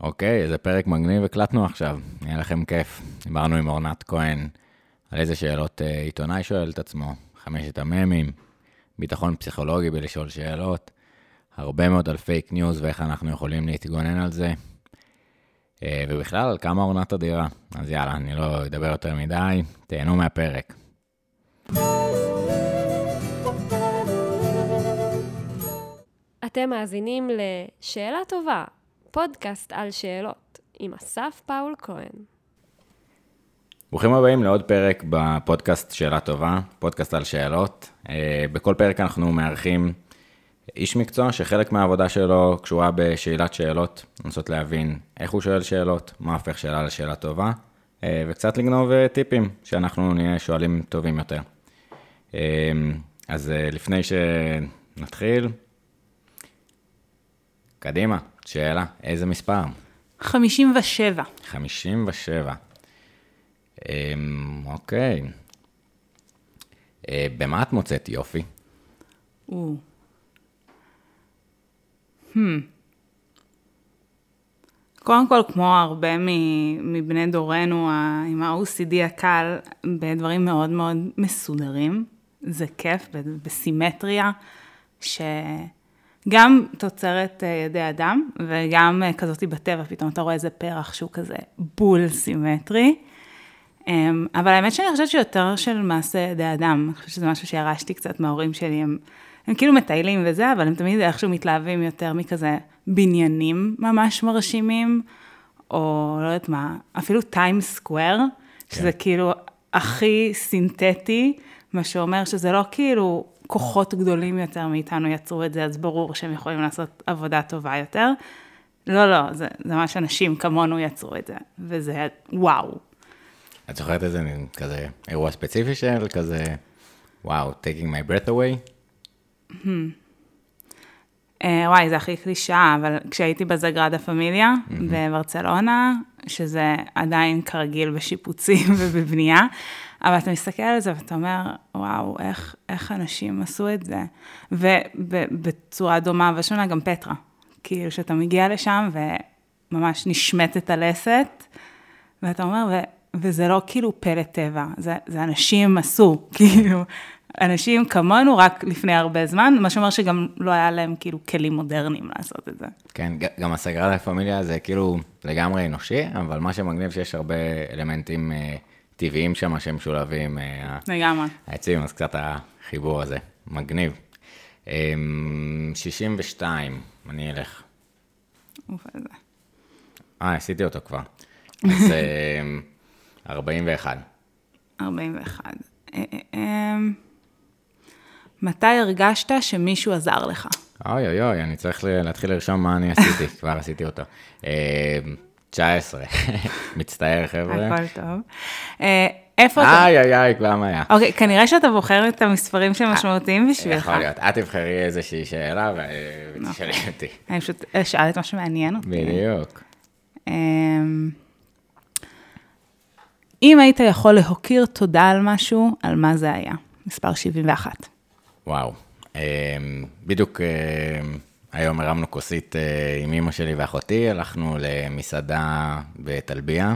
אוקיי, איזה פרק מגניב הקלטנו עכשיו, יהיה לכם כיף. דיברנו עם אורנת כהן על איזה שאלות אה, עיתונאי שואל את עצמו, חמשת המ"מים, ביטחון פסיכולוגי בלשאול שאלות, הרבה מאוד על פייק ניוז ואיך אנחנו יכולים להתגונן על זה, אה, ובכלל על כמה אורנת אדירה. אז יאללה, אני לא אדבר יותר מדי, תהנו מהפרק. אתם מאזינים ל"שאלה טובה", פודקאסט על שאלות, עם אסף פאול כהן. ברוכים הבאים לעוד פרק בפודקאסט שאלה טובה, פודקאסט על שאלות. אה, בכל פרק אנחנו מארחים איש מקצוע שחלק מהעבודה שלו קשורה בשאלת שאלות, לנסות להבין איך הוא שואל שאלות, מה הופך שאלה לשאלה טובה, אה, וקצת לגנוב אה, טיפים שאנחנו נהיה שואלים טובים יותר. אז לפני שנתחיל, קדימה, שאלה, איזה מספר? 57. 57. אמ, אוקיי. אה, במה את מוצאת יופי? או. Hmm. קודם כל, כמו הרבה מבני דורנו עם ה-OCD הקל, בדברים מאוד מאוד מסודרים. זה כיף, בסימטריה, ש... גם תוצרת אה, ידי אדם, וגם אה, כזאתי בטבע, פתאום אתה רואה איזה פרח שהוא כזה בול סימטרי. אמ, אבל האמת שאני חושבת שיותר של מעשה ידי אדם, אני חושבת שזה משהו שירשתי קצת מההורים שלי, הם, הם כאילו מטיילים וזה, אבל הם תמיד איכשהו מתלהבים יותר מכזה בניינים ממש מרשימים, או לא יודעת מה, אפילו טיים סקוואר, שזה כן. כאילו הכי סינתטי, מה שאומר שזה לא כאילו כוחות גדולים יותר מאיתנו יצרו את זה, אז ברור שהם יכולים לעשות עבודה טובה יותר. לא, לא, זה, זה ממש אנשים כמונו יצרו את זה, וזה וואו. את זוכרת איזה כזה אירוע ספציפי של כזה, וואו, taking my breath away? Hmm. Uh, וואי, זה הכי קלישאה, אבל כשהייתי בזגרדה פמיליה mm-hmm. בברצלונה, שזה עדיין כרגיל בשיפוצים ובבנייה, אבל אתה מסתכל על זה ואתה אומר, וואו, איך, איך אנשים עשו את זה. ובצורה דומה ושונה גם פטרה. כאילו, שאתה מגיע לשם וממש נשמטת הלסת, ואתה אומר, ו, וזה לא כאילו פלא טבע, זה, זה אנשים עשו, כאילו, אנשים כמונו רק לפני הרבה זמן, מה שאומר שגם לא היה להם כאילו כלים מודרניים לעשות את זה. כן, גם הסגרדה פמיליה זה כאילו לגמרי אנושי, אבל מה שמגניב שיש הרבה אלמנטים... אה, טבעיים שם שהם משולבים. אה, לגמרי. העצים, אז קצת החיבור הזה, מגניב. 62, אמ, אני אלך. אה, עשיתי אותו כבר. אז 41. אמ, 41. אה, אה, אמ, מתי הרגשת שמישהו עזר לך? אוי אוי אוי, אני צריך להתחיל לרשום מה אני עשיתי, כבר עשיתי אותו. 19. מצטער, חבר'ה. הכל טוב. אה, איפה אתה? איי, איי, איי, כבר היה. אוקיי, כנראה שאתה בוחר את המספרים שמשמעותיים בשבילך. יכול להיות. את תבחרי איזושהי שאלה ותשאלי אוקיי. אותי. אני פשוט אשאל את מה שמעניין אותי. בדיוק. אמ, אם היית יכול להוקיר תודה על משהו, על מה זה היה? מספר 71. וואו. אמ, בדיוק... היום הרמנו כוסית אה, עם אמא שלי ואחותי, הלכנו למסעדה בטלביה,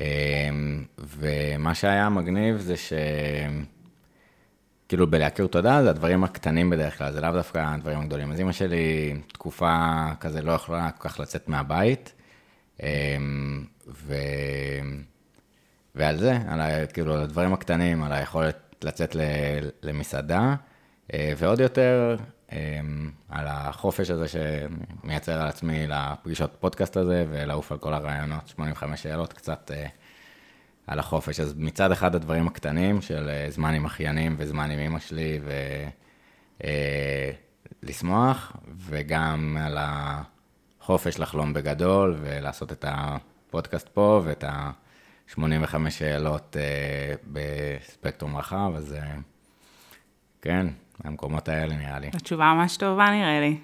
אה, ומה שהיה מגניב זה ש... כאילו בלהכיר תודה זה הדברים הקטנים בדרך כלל, זה לאו דווקא הדברים הגדולים. אז אמא שלי תקופה כזה לא יכולה כל כך לצאת מהבית, אה, ו... ועל זה, על ה... כאילו, על הדברים הקטנים, על היכולת לצאת למסעדה, ועוד יותר, על החופש הזה שמייצר על עצמי לפגישות פודקאסט הזה, ולעוף על כל הרעיונות, 85 שאלות, קצת אה, על החופש. אז מצד אחד הדברים הקטנים של אה, זמן עם אחיינים וזמן עם אמא שלי, ולשמוח, אה, וגם על החופש לחלום בגדול, ולעשות את הפודקאסט פה, ואת ה-85 שאלות בספקטרום רחב, אז כן. מהמקומות האלה, נראה לי. התשובה ממש טובה, נראה לי.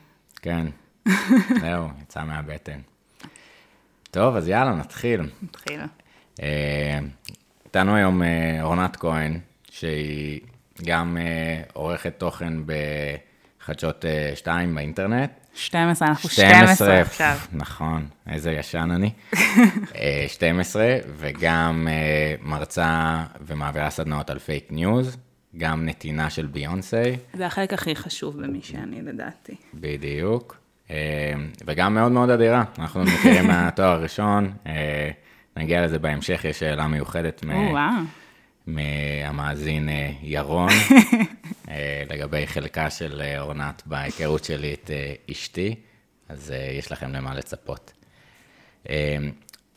כן. זהו, יצא מהבטן. טוב, אז יאללה, נתחיל. נתחיל. אה, איתנו היום אה, אורנת כהן, שהיא גם אה, עורכת תוכן בחדשות 2 באינטרנט, 12, אנחנו 12 עכשיו. נכון, איזה ישן אני. אה, 12, וגם אה, מרצה ומעבירה סדנאות על פייק ניוז, גם נתינה של ביונסי, זה החלק הכי חשוב במי שאני, לדעתי. בדיוק, אה, וגם מאוד מאוד אדירה. אנחנו מכירים מהתואר הראשון, אה, נגיע לזה בהמשך, יש שאלה מיוחדת מ-. מהמאזין אה, ירון, לגבי חלקה של אורנת בהיכרות שלי את אשתי, אז יש לכם למה לצפות.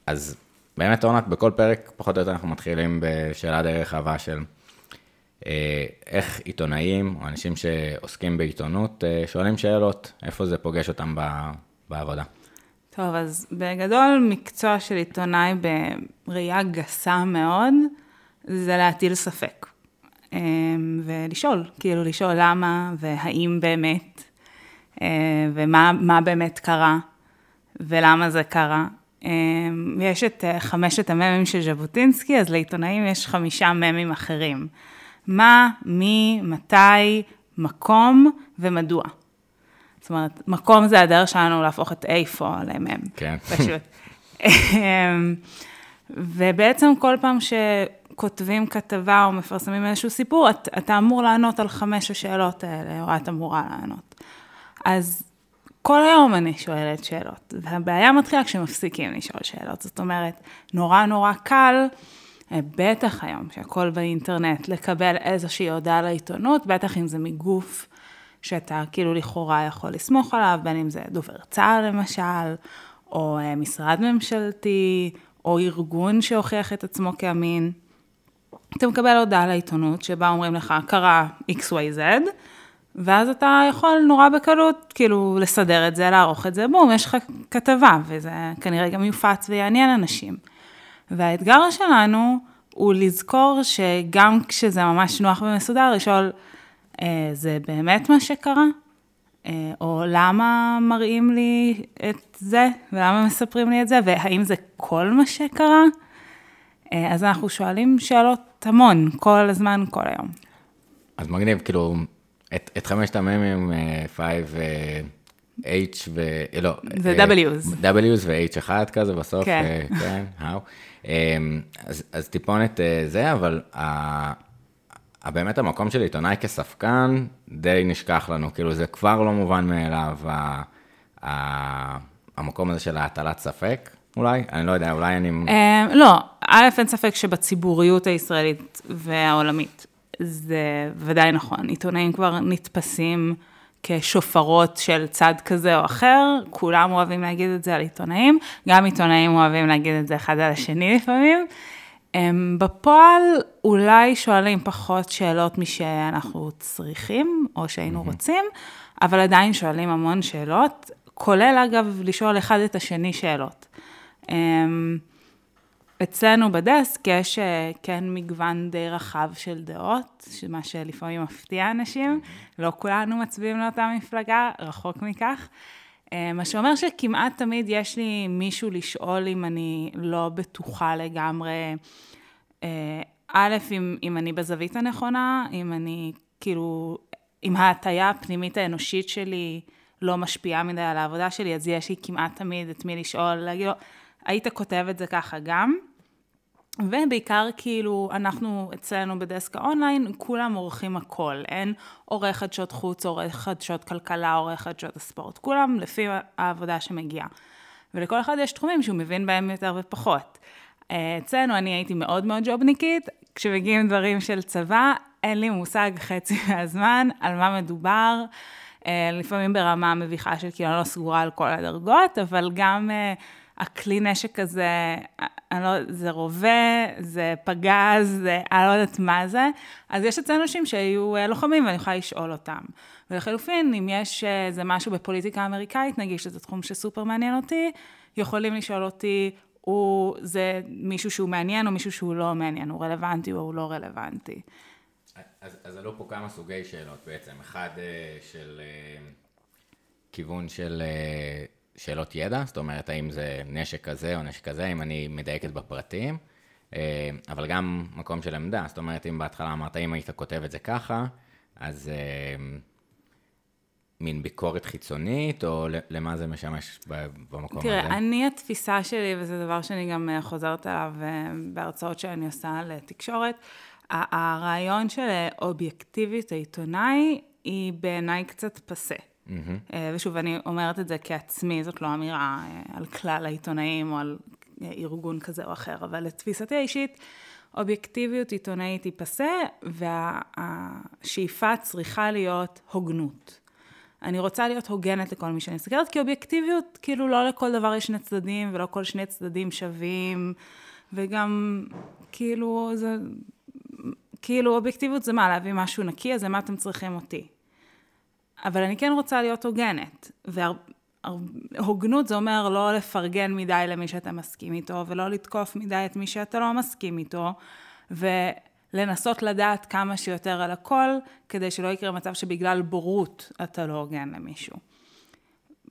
אז באמת, אורנת, בכל פרק, פחות או יותר, אנחנו מתחילים בשאלה די רחבה של איך עיתונאים או אנשים שעוסקים בעיתונות אה, שואלים שאלות, איפה זה פוגש אותם בעבודה. טוב, אז בגדול, מקצוע של עיתונאי בראייה גסה מאוד, זה להטיל ספק. אמ, ולשאול, כאילו לשאול למה והאם באמת, אה, ומה מה באמת קרה, ולמה זה קרה. יש את אה, חמשת המ"מים של ז'בוטינסקי, אז לעיתונאים יש חמישה מ"מים אחרים. מה, מי, מתי, מקום ומדוע. זאת אומרת, מקום זה הדרך שלנו להפוך את איפה למ"ם. כן. פשוט. אמ, ובעצם כל פעם שכותבים כתבה או מפרסמים איזשהו סיפור, את, אתה אמור לענות על חמש השאלות האלה, או את אמורה לענות. אז כל היום אני שואלת שאלות, והבעיה מתחילה כשמפסיקים לשאול שאלות. זאת אומרת, נורא נורא קל, בטח היום, שהכל באינטרנט, לקבל איזושהי הודעה לעיתונות, בטח אם זה מגוף שאתה כאילו לכאורה יכול לסמוך עליו, בין אם זה דובר צה"ל למשל, או אה, משרד ממשלתי, או ארגון שהוכיח את עצמו כאמין. אתה מקבל הודעה לעיתונות שבה אומרים לך, קרה XYZ, ואז אתה יכול נורא בקלות, כאילו, לסדר את זה, לערוך את זה, בום, יש לך כתבה, וזה כנראה גם יופץ ויעניין אנשים. והאתגר שלנו הוא לזכור שגם כשזה ממש נוח ומסודר, לשאול, אה, זה באמת מה שקרה? אה, או למה מראים לי את זה, ולמה מספרים לי את זה, והאם זה כל מה שקרה? אה, אז אנחנו שואלים שאלות המון, כל הזמן, כל היום. אז מגניב, כאילו, את, את חמשת המ"מים, 5, H ו... אה, לא. זה אה, Ws. Ws ו-H1 כזה בסוף, כן. אה, כן, how. אמ, אז, אז טיפונת אה, זה, אבל ה- באמת המקום של עיתונאי כספקן די נשכח לנו, כאילו זה כבר לא מובן מאליו, ה- ה- המקום הזה של ההטלת ספק, אולי, אני לא יודע, אולי אני... אה, לא, א', אין ספק שבציבוריות הישראלית והעולמית זה ודאי נכון. עיתונאים כבר נתפסים כשופרות של צד כזה או אחר, כולם אוהבים להגיד את זה על עיתונאים, גם עיתונאים אוהבים להגיד את זה אחד על השני לפעמים. הם בפועל אולי שואלים פחות שאלות משאנחנו צריכים, או שהיינו רוצים, אבל עדיין שואלים המון שאלות, כולל אגב לשאול אחד את השני שאלות. אצלנו בדסק יש אה, כן מגוון די רחב של דעות, מה שלפעמים מפתיע אנשים, לא כולנו מצביעים לאותה מפלגה, רחוק מכך. אה, מה שאומר שכמעט תמיד יש לי מישהו לשאול אם אני לא בטוחה לגמרי, אה, א', אם, אם אני בזווית הנכונה, אם אני כאילו, אם ההטייה הפנימית האנושית שלי לא משפיעה מדי על העבודה שלי, אז יש לי כמעט תמיד את מי לשאול, להגיד לו, היית כותב את זה ככה גם? ובעיקר כאילו, אנחנו אצלנו בדסק האונליין, כולם עורכים הכל. אין עורך חדשות חוץ, עורך חדשות כלכלה, עורך חדשות הספורט. כולם לפי העבודה שמגיעה. ולכל אחד יש תחומים שהוא מבין בהם יותר ופחות. אה, אצלנו אני הייתי מאוד מאוד ג'ובניקית, כשמגיעים דברים של צבא, אין לי מושג חצי מהזמן על מה מדובר. אה, לפעמים ברמה מביכה של כאילו אני לא סגורה על כל הדרגות, אבל גם אה, הכלי נשק הזה, אני לא, זה רובה, זה פגז, זה, אני לא יודעת מה זה. אז יש אצלנו אנשים שהיו אה, לוחמים ואני יכולה לשאול אותם. ולחלופין, אם יש איזה משהו בפוליטיקה האמריקאית, נגיד שזה תחום שסופר מעניין אותי, יכולים לשאול אותי, הוא, זה מישהו שהוא מעניין או מישהו שהוא לא מעניין, הוא רלוונטי או הוא לא רלוונטי. אז, אז עלו פה כמה סוגי שאלות בעצם. אחד אה, של אה, כיוון של אה, שאלות ידע, זאת אומרת, האם זה נשק כזה או נשק כזה, אם אני מדייקת בפרטים, אה, אבל גם מקום של עמדה, זאת אומרת, אם בהתחלה אמרת, אם היית כותב את זה ככה, אז אה, מין ביקורת חיצונית, או למה זה משמש במקום תראה, הזה? תראה, אני, התפיסה שלי, וזה דבר שאני גם אה, חוזרת עליו בהרצאות שאני עושה לתקשורת, הרעיון של אובייקטיביות העיתונאי היא בעיניי קצת פסה. Mm-hmm. ושוב, אני אומרת את זה כעצמי, זאת לא אמירה על כלל העיתונאים או על ארגון כזה או אחר, אבל לתפיסתי האישית, אובייקטיביות עיתונאית היא פסה, והשאיפה צריכה להיות הוגנות. אני רוצה להיות הוגנת לכל מי שאני מסתכלת, כי אובייקטיביות, כאילו לא לכל דבר יש שני צדדים, ולא כל שני צדדים שווים, וגם, כאילו, זה, כאילו אובייקטיביות זה מה, להביא משהו נקי, אז למה אתם צריכים אותי? אבל אני כן רוצה להיות הוגנת, והוגנות זה אומר לא לפרגן מדי למי שאתה מסכים איתו, ולא לתקוף מדי את מי שאתה לא מסכים איתו, ולנסות לדעת כמה שיותר על הכל, כדי שלא יקרה מצב שבגלל בורות אתה לא הוגן למישהו.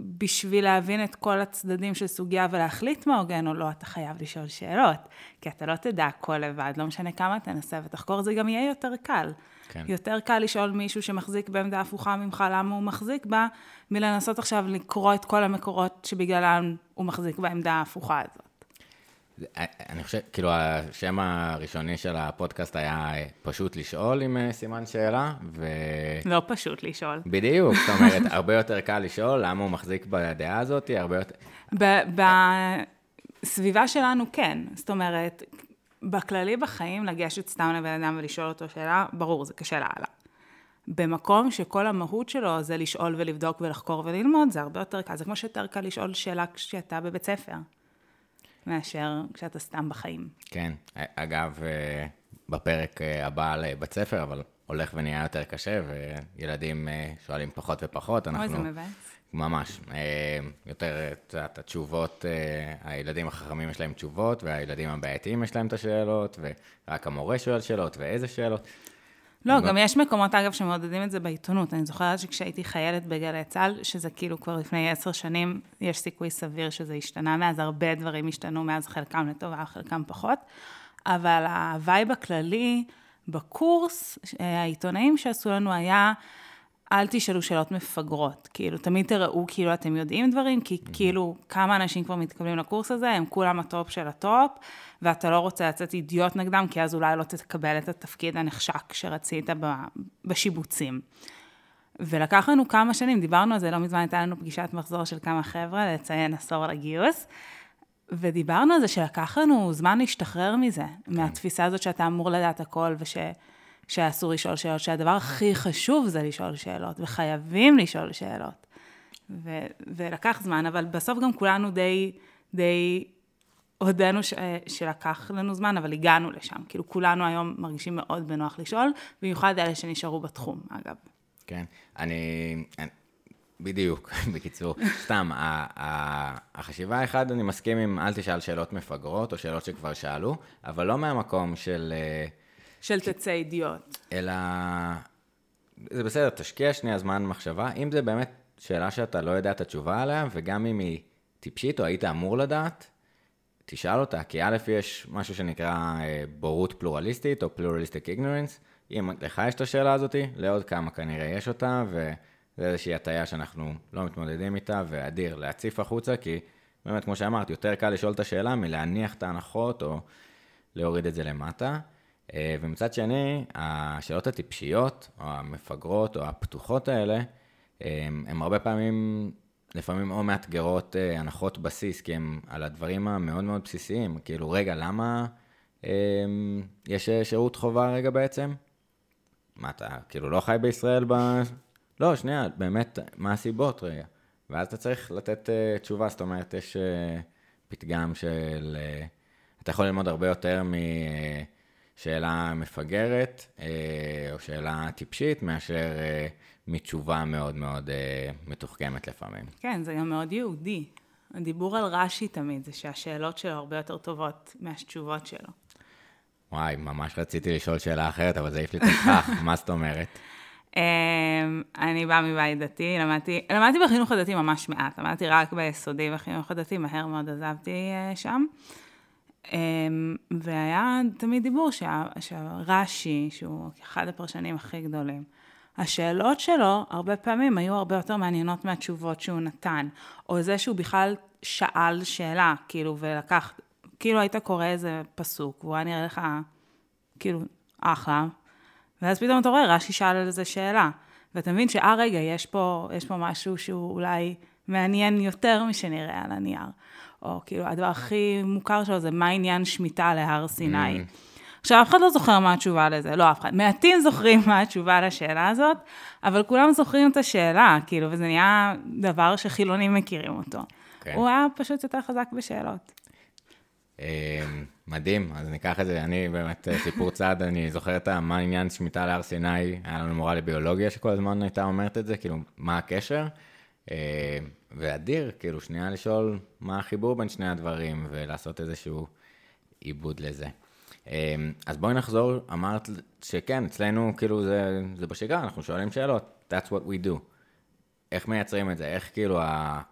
בשביל להבין את כל הצדדים של סוגיה ולהחליט מה הוגן או לא, אתה חייב לשאול שאלות. כי אתה לא תדע הכל לבד, לא משנה כמה תנסה ותחקור, זה גם יהיה יותר קל. כן. יותר קל לשאול מישהו שמחזיק בעמדה הפוכה ממך למה הוא מחזיק בה, מלנסות עכשיו לקרוא את כל המקורות שבגללם הוא מחזיק בעמדה ההפוכה הזאת. אני חושב, כאילו, השם הראשוני של הפודקאסט היה פשוט לשאול עם אה, סימן שאלה, ו... לא פשוט לשאול. בדיוק, זאת אומרת, הרבה יותר קל לשאול למה הוא מחזיק בדעה הזאת, הרבה יותר... בסביבה שלנו כן, זאת אומרת, בכללי בחיים, לגשת סתם לבן אדם ולשאול אותו שאלה, ברור, זה קשה לאללה. במקום שכל המהות שלו זה לשאול ולבדוק ולחקור וללמוד, זה הרבה יותר קל. זה כמו שיותר קל לשאול שאלה כשאתה בבית ספר. מאשר כשאתה סתם בחיים. כן, אגב, אה, בפרק אה, הבא על בית ספר, אבל הולך ונהיה יותר קשה, וילדים אה, שואלים פחות ופחות. אנחנו... אוי, זה מבאס. ממש. יותר, את יודעת, התשובות, הילדים החכמים יש להם תשובות, והילדים הבעייתיים יש להם את השאלות, ורק המורה שואל שאלות, ואיזה שאלות. לא, גם יש מקומות, אגב, שמעודדים את זה בעיתונות. אני זוכרת שכשהייתי חיילת בגלי צה"ל, שזה כאילו כבר לפני עשר שנים, יש סיכוי סביר שזה השתנה מאז, הרבה דברים השתנו מאז, חלקם לטובה, חלקם פחות. אבל הווייב הכללי בקורס, העיתונאים שעשו לנו היה, אל תשאלו שאלות מפגרות. כאילו, תמיד תראו כאילו אתם יודעים דברים, כי כאילו, כמה אנשים כבר מתקבלים לקורס הזה, הם כולם הטופ של הטופ, ואתה לא רוצה לצאת אידיוט נגדם, כי אז אולי לא תקבל את התפקיד הנחשק שרצית בשיבוצים. ולקח לנו כמה שנים, דיברנו על זה, לא מזמן הייתה לנו פגישת מחזור של כמה חבר'ה, לציין עשור לגיוס, ודיברנו על זה שלקח לנו זמן להשתחרר מזה, כן. מהתפיסה הזאת שאתה אמור לדעת הכל, וש... שאסור לשאול שאלות, שהדבר הכי חשוב זה לשאול שאלות, וחייבים לשאול שאלות. ו- ולקח זמן, אבל בסוף גם כולנו די, די הודינו ש- שלקח לנו זמן, אבל הגענו לשם. כאילו, כולנו היום מרגישים מאוד בנוח לשאול, במיוחד אלה שנשארו בתחום, אגב. כן, אני... אני... בדיוק, בקיצור. סתם, החשיבה האחד, אני מסכים עם אל תשאל שאלות מפגרות, או שאלות שכבר שאלו, אבל לא מהמקום של... Uh, של תצא אידיוט. אלא, זה בסדר, תשקיע שנייה זמן מחשבה. אם זה באמת שאלה שאתה לא יודע את התשובה עליה, וגם אם היא טיפשית או היית אמור לדעת, תשאל אותה, כי א', יש משהו שנקרא אה, בורות פלורליסטית, או פלורליסטיק איגנורנס. אם לך יש את השאלה הזאתי, לעוד כמה כנראה יש אותה, וזה איזושהי הטעיה שאנחנו לא מתמודדים איתה, ואדיר להציף החוצה, כי באמת, כמו שאמרת, יותר קל לשאול את השאלה מלהניח את ההנחות, או להוריד את זה למטה. אה, ומצד שני, השאלות הטיפשיות, או המפגרות, או הפתוחות האלה, הן הרבה פעמים, לפעמים או מאתגרות אה, הנחות בסיס, כי הן על הדברים המאוד מאוד בסיסיים. כאילו, רגע, למה יש שירות חובה רגע בעצם? מה אתה, כאילו, לא חי בישראל ב... לא, שנייה, באמת, מה הסיבות רגע? ואז אתה צריך לתת uh, תשובה, זאת אומרת, יש uh, פתגם של... Uh, אתה יכול ללמוד הרבה יותר מ... Uh, שאלה מפגרת אה, או שאלה טיפשית, מאשר אה, מתשובה מאוד מאוד אה, מתוחכמת לפעמים. כן, זה גם מאוד יהודי. הדיבור על רש"י תמיד זה שהשאלות שלו הרבה יותר טובות מהתשובות שלו. וואי, ממש רציתי לשאול שאלה אחרת, אבל זה העיף לי את הכך, מה זאת אומרת? אני באה מבית דתי, למדתי, למדתי בחינוך הדתי ממש מעט, למדתי רק ביסודי בחינוך הדתי, מהר מאוד עזבתי שם. אמ, והיה תמיד דיבור שרש"י, שהוא אחד הפרשנים הכי גדולים, השאלות שלו, הרבה פעמים היו הרבה יותר מעניינות מהתשובות שהוא נתן, או זה שהוא בכלל שאל שאלה, כאילו, ולקח, כאילו היית קורא איזה פסוק, והוא היה נראה לך, כאילו, אחלה, ואז פתאום אתה רואה, רש"י שאל על זה שאלה, ואתה מבין שאה, רגע, יש פה, יש פה משהו שהוא אולי מעניין יותר משנראה על הנייר. או כאילו, הדבר הכי מוכר שלו זה מה עניין שמיטה להר סיני. Mm. עכשיו, אף אחד לא זוכר מה התשובה לזה, לא אף אחד. מעטים זוכרים מה התשובה לשאלה הזאת, אבל כולם זוכרים את השאלה, כאילו, וזה נהיה דבר שחילונים מכירים אותו. כן. הוא היה פשוט יותר חזק בשאלות. אה, מדהים, אז ניקח את זה, אני באמת, אה, סיפור צד, אני זוכר את מה עניין שמיטה להר סיני, היה לנו מורה לביולוגיה שכל הזמן הייתה אומרת את זה, כאילו, מה הקשר? ואדיר, כאילו, שנייה לשאול מה החיבור בין שני הדברים, ולעשות איזשהו עיבוד לזה. אמ, אז בואי נחזור, אמרת שכן, אצלנו כאילו זה, זה בשגרה, אנחנו שואלים שאלות, that's what we do. איך מייצרים את זה? איך כאילו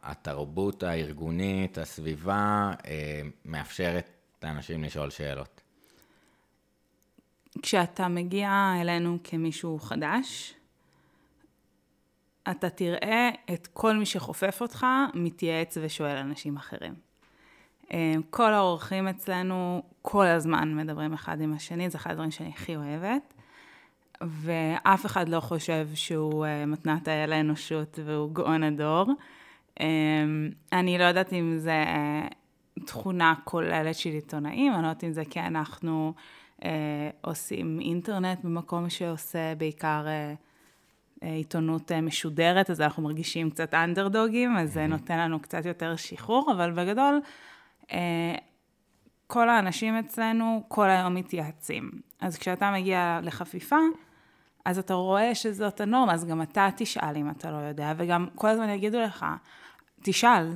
התרבות הארגונית, הסביבה, אה, מאפשרת את האנשים לשאול שאלות? כשאתה מגיע אלינו כמישהו חדש, אתה תראה את כל מי שחופף אותך מתייעץ ושואל אנשים אחרים. אה, כל האורחים אצלנו כל הזמן מדברים אחד עם השני, זה אחד הדברים שאני הכי אוהבת. ואף אחד לא חושב שהוא uh, מתנת האל האנושות והוא גאון הדור. Um, אני לא יודעת אם זה תכונה כוללת של עיתונאים, אני לא יודעת אם זה כי אנחנו עושים אינטרנט במקום שעושה בעיקר עיתונות uh, משודרת, אז אנחנו מרגישים קצת אנדרדוגים, אז זה נותן לנו קצת יותר שחרור, אבל בגדול, uh, כל האנשים אצלנו כל היום מתייעצים. אז כשאתה מגיע לחפיפה, אז אתה רואה שזאת הנורמה, אז גם אתה תשאל אם אתה לא יודע, וגם כל הזמן יגידו לך, תשאל,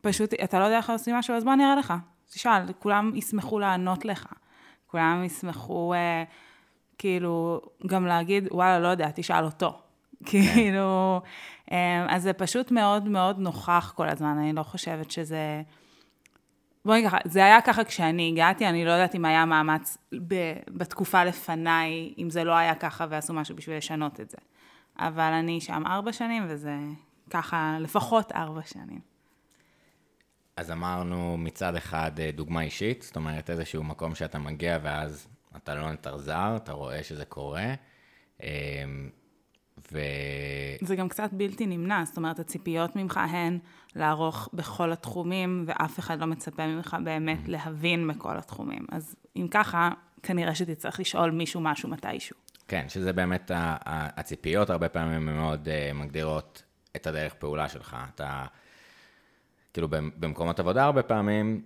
פשוט, אתה לא יודע איך עושים משהו, אז בוא נראה לך, תשאל, כולם ישמחו לענות לך. כולם ישמחו, אה, כאילו, גם להגיד, וואלה, לא יודע, תשאל אותו. כן. כאילו, אה, אז זה פשוט מאוד מאוד נוכח כל הזמן, אני לא חושבת שזה... בואי ככה, זה היה ככה כשאני הגעתי, אני לא יודעת אם היה מאמץ ב, בתקופה לפניי, אם זה לא היה ככה ועשו משהו בשביל לשנות את זה. אבל אני שם ארבע שנים, וזה ככה לפחות ארבע שנים. אז אמרנו מצד אחד אה, דוגמה אישית, זאת אומרת איזשהו מקום שאתה מגיע ואז אתה לא נותר זר, אתה רואה שזה קורה. ו... זה גם קצת בלתי נמנע, זאת אומרת, הציפיות ממך הן לערוך בכל התחומים, ואף אחד לא מצפה ממך באמת mm-hmm. להבין בכל התחומים. אז אם ככה, כנראה שתצטרך לשאול מישהו משהו מתישהו. כן, שזה באמת, הציפיות הרבה פעמים מאוד uh, מגדירות את הדרך פעולה שלך. אתה, כאילו, במקומות עבודה הרבה פעמים,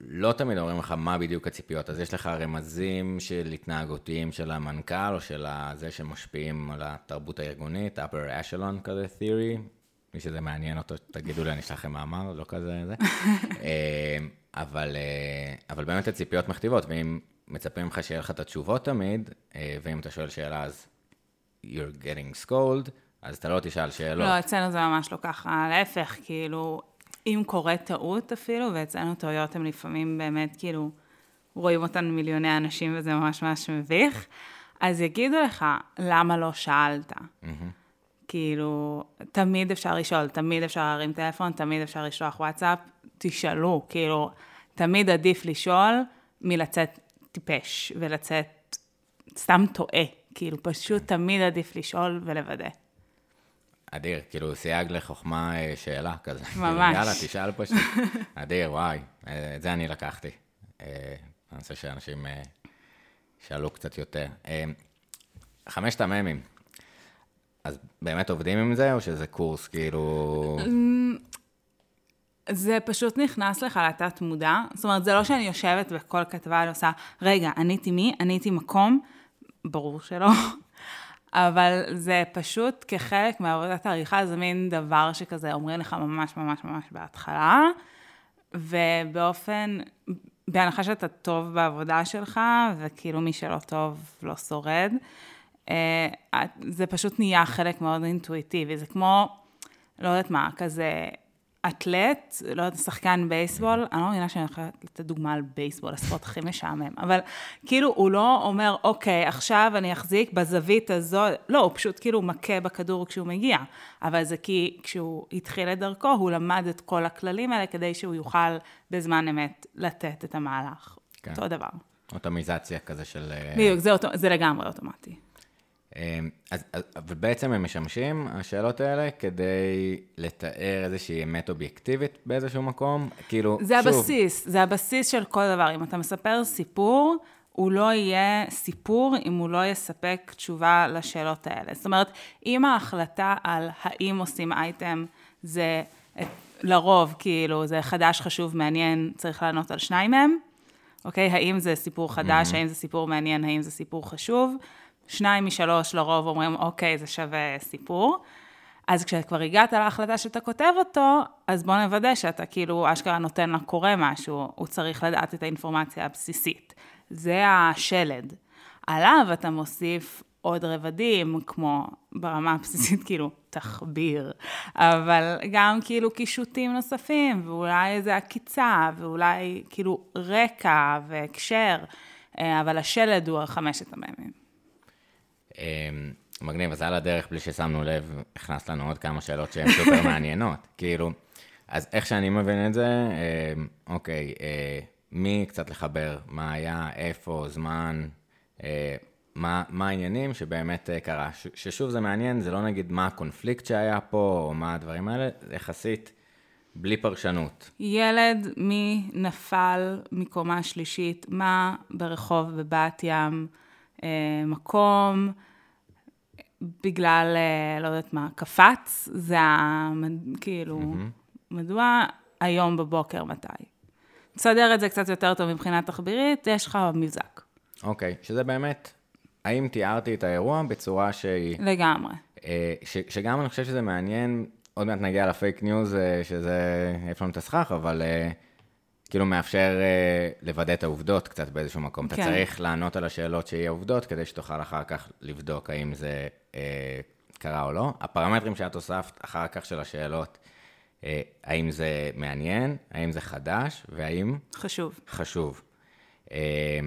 לא תמיד אומרים לך מה בדיוק הציפיות, אז יש לך רמזים של התנהגותיים של המנכ"ל או של זה שמשפיעים על התרבות הארגונית, upper echelon כזה theory, מי שזה מעניין אותו, תגידו לי, אני אשלח לכם מאמר, לא כזה זה. אה, אבל, אה, אבל באמת הציפיות מכתיבות, ואם מצפים לך שיהיה לך את התשובות תמיד, אה, ואם אתה שואל שאלה אז you're getting scolded, אז אתה לא תשאל שאלות. לא, אצלנו זה ממש לא ככה, להפך, כאילו, אם קורה טעות אפילו, ואצלנו טעויות הן לפעמים באמת, כאילו, רואים אותן מיליוני אנשים וזה ממש ממש מביך, אז יגידו לך, למה לא שאלת? Mm-hmm. כאילו, תמיד אפשר לשאול, תמיד אפשר להרים טלפון, תמיד אפשר לשלוח וואטסאפ, תשאלו, כאילו, תמיד עדיף לשאול מלצאת טיפש ולצאת סתם טועה, כאילו, פשוט תמיד עדיף לשאול ולוודא. אדיר, כאילו סייג לחוכמה אה, שאלה כזה. ממש. יאללה, תשאל פשוט. אדיר, וואי, אה, את זה אני לקחתי. אה, אני רוצה שאנשים שאלו קצת יותר. חמשת המ"מים, אז באמת עובדים עם זה, או שזה קורס כאילו... אמ, זה פשוט נכנס לך לתת מודע. זאת אומרת, זה לא שאני יושבת בכל כתבה ועושה, רגע, עניתי מי? עניתי מקום? ברור שלא. אבל זה פשוט כחלק מעבודת העריכה, זה מין דבר שכזה אומרים לך ממש ממש ממש בהתחלה, ובאופן, בהנחה שאתה טוב בעבודה שלך, וכאילו מי שלא טוב לא שורד, אה, זה פשוט נהיה חלק מאוד אינטואיטיבי, זה כמו, לא יודעת מה, כזה, אתלט, לא יודעת, שחקן בייסבול, אני לא מבינה שאני יכולה לתת דוגמה על בייסבול, הספורט הכי משעמם, אבל כאילו, הוא לא אומר, אוקיי, עכשיו אני אחזיק בזווית הזו, לא, הוא פשוט כאילו מכה בכדור כשהוא מגיע, אבל זה כי כשהוא התחיל את דרכו, הוא למד את כל הכללים האלה כדי שהוא יוכל בזמן אמת לתת את המהלך. כן. אותו דבר. אוטומיזציה כזה של... אה, בדיוק, זה, אוטו, זה לגמרי אוטומטי. אמ, אז, אז, ובעצם הם משמשים, השאלות האלה, כדי לתאר איזושהי אמת אובייקטיבית באיזשהו מקום, כאילו, זה שוב... הבסיס, זה הבסיס של כל דבר. אם אתה מספר סיפור, הוא לא יהיה סיפור אם הוא לא יספק תשובה לשאלות האלה. זאת אומרת, אם ההחלטה על האם עושים אייטם זה לרוב, כאילו, זה חדש, חשוב, מעניין, צריך לענות על שניים מהם, אוקיי? האם זה סיפור חדש, mm-hmm. האם זה סיפור מעניין, האם זה סיפור חשוב? שניים משלוש לרוב אומרים, אוקיי, זה שווה סיפור. אז כשכבר הגעת להחלטה שאתה כותב אותו, אז בוא נוודא שאתה כאילו אשכרה נותן לקורא משהו, הוא צריך לדעת את האינפורמציה הבסיסית. זה השלד. עליו אתה מוסיף עוד רבדים, כמו ברמה הבסיסית, כאילו, תחביר, אבל גם כאילו קישוטים נוספים, ואולי איזה עקיצה, ואולי כאילו רקע והקשר, אה, אבל השלד הוא חמשת המ"מים. אמ, מגניב, אז על הדרך, בלי ששמנו לב, הכנסת לנו עוד כמה שאלות שהן סופר מעניינות. כאילו, אז איך שאני מבין את זה, אמ, אוקיי, אה, מי קצת לחבר, מה היה, איפה, זמן, אה, מה, מה העניינים שבאמת אה, קרה. ש, ששוב, זה מעניין, זה לא נגיד מה הקונפליקט שהיה פה, או מה הדברים האלה, זה יחסית בלי פרשנות. ילד, מי נפל מקומה שלישית, מה ברחוב בבת ים, מקום, בגלל, אה, לא יודעת מה, קפץ, זה. כאילו, mm-hmm. מדוע היום בבוקר מתי? תסדר את זה קצת יותר טוב מבחינה תחבירית, יש לך מבזק. אוקיי, okay, שזה באמת, האם תיארתי את האירוע בצורה שהיא... לגמרי. אה, ש, שגם אני חושב שזה מעניין, עוד מעט נגיע לפייק ניוז, אה, שזה, איפה לנו את הסכך, אבל כאילו מאפשר אה, לוודא את העובדות קצת באיזשהו מקום. כן. אתה צריך לענות על השאלות שיהיו עובדות, כדי שתוכל אחר כך לבדוק האם זה אה, קרה או לא. הפרמטרים שאת הוספת אחר כך של השאלות, אה, האם זה מעניין, האם זה חדש, והאם... חשוב. חשוב. אה,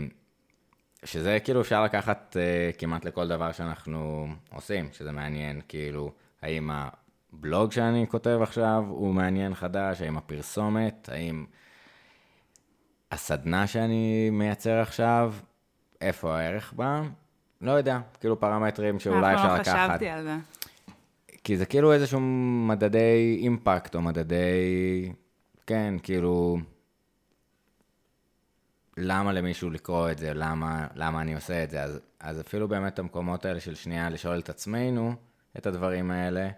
שזה כאילו אפשר לקחת אה, כמעט לכל דבר שאנחנו עושים, שזה מעניין, כאילו, האם הבלוג שאני כותב עכשיו הוא מעניין חדש, האם הפרסומת, האם... הסדנה שאני מייצר עכשיו, איפה הערך בה? לא יודע, כאילו פרמטרים שאולי אפשר לקחת. לא חשבתי על זה. כי זה כאילו איזשהו מדדי אימפקט, או מדדי, כן, כאילו, למה למישהו לקרוא את זה, למה, למה אני עושה את זה. אז, אז אפילו באמת המקומות האלה של שנייה לשאול את עצמנו את הדברים האלה,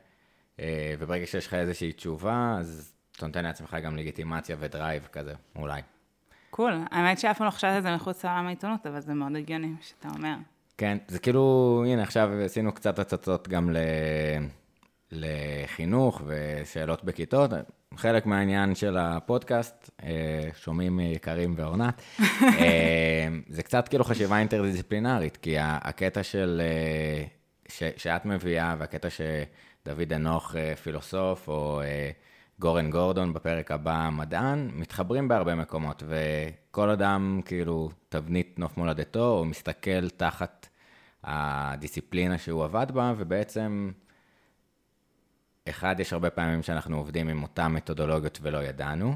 אה, וברגע שיש לך איזושהי תשובה, אז אתה נותן לעצמך גם לגיטימציה ודרייב כזה, אולי. Cool. האמת שאף פעם לא חשבתי על זה מחוץ לעולם העיתונות, אבל זה מאוד הגיוני מה שאתה אומר. כן, זה כאילו, הנה, עכשיו עשינו קצת הצצות גם ל... לחינוך ושאלות בכיתות. חלק מהעניין של הפודקאסט, אה, שומעים יקרים ואורנת, אה, זה קצת כאילו חשיבה אינטרדיסציפלינרית, כי הקטע של, אה, ש, שאת מביאה והקטע שדוד אנוך פילוסוף, או גורן גורדון בפרק הבא, מדען, מתחברים בהרבה מקומות, וכל אדם, כאילו, תבנית נוף מולדתו, הוא מסתכל תחת הדיסציפלינה שהוא עבד בה, ובעצם, אחד, יש הרבה פעמים שאנחנו עובדים עם אותן מתודולוגיות ולא ידענו,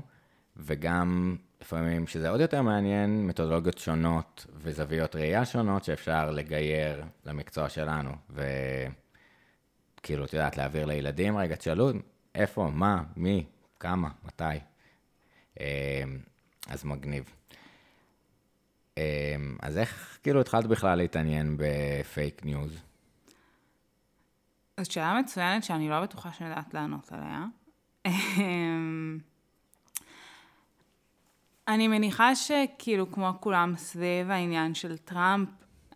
וגם לפעמים, שזה עוד יותר מעניין, מתודולוגיות שונות וזוויות ראייה שונות שאפשר לגייר למקצוע שלנו, וכאילו, את יודעת, להעביר לילדים, רגע, תשאלו, איפה, מה, מי, כמה, מתי. אמ, אז מגניב. אמ, אז איך כאילו התחלת בכלל להתעניין בפייק ניוז? זאת שאלה מצוינת שאני לא בטוחה שאני יודעת לענות עליה. אמ, אני מניחה שכאילו כמו כולם סביב העניין של טראמפ,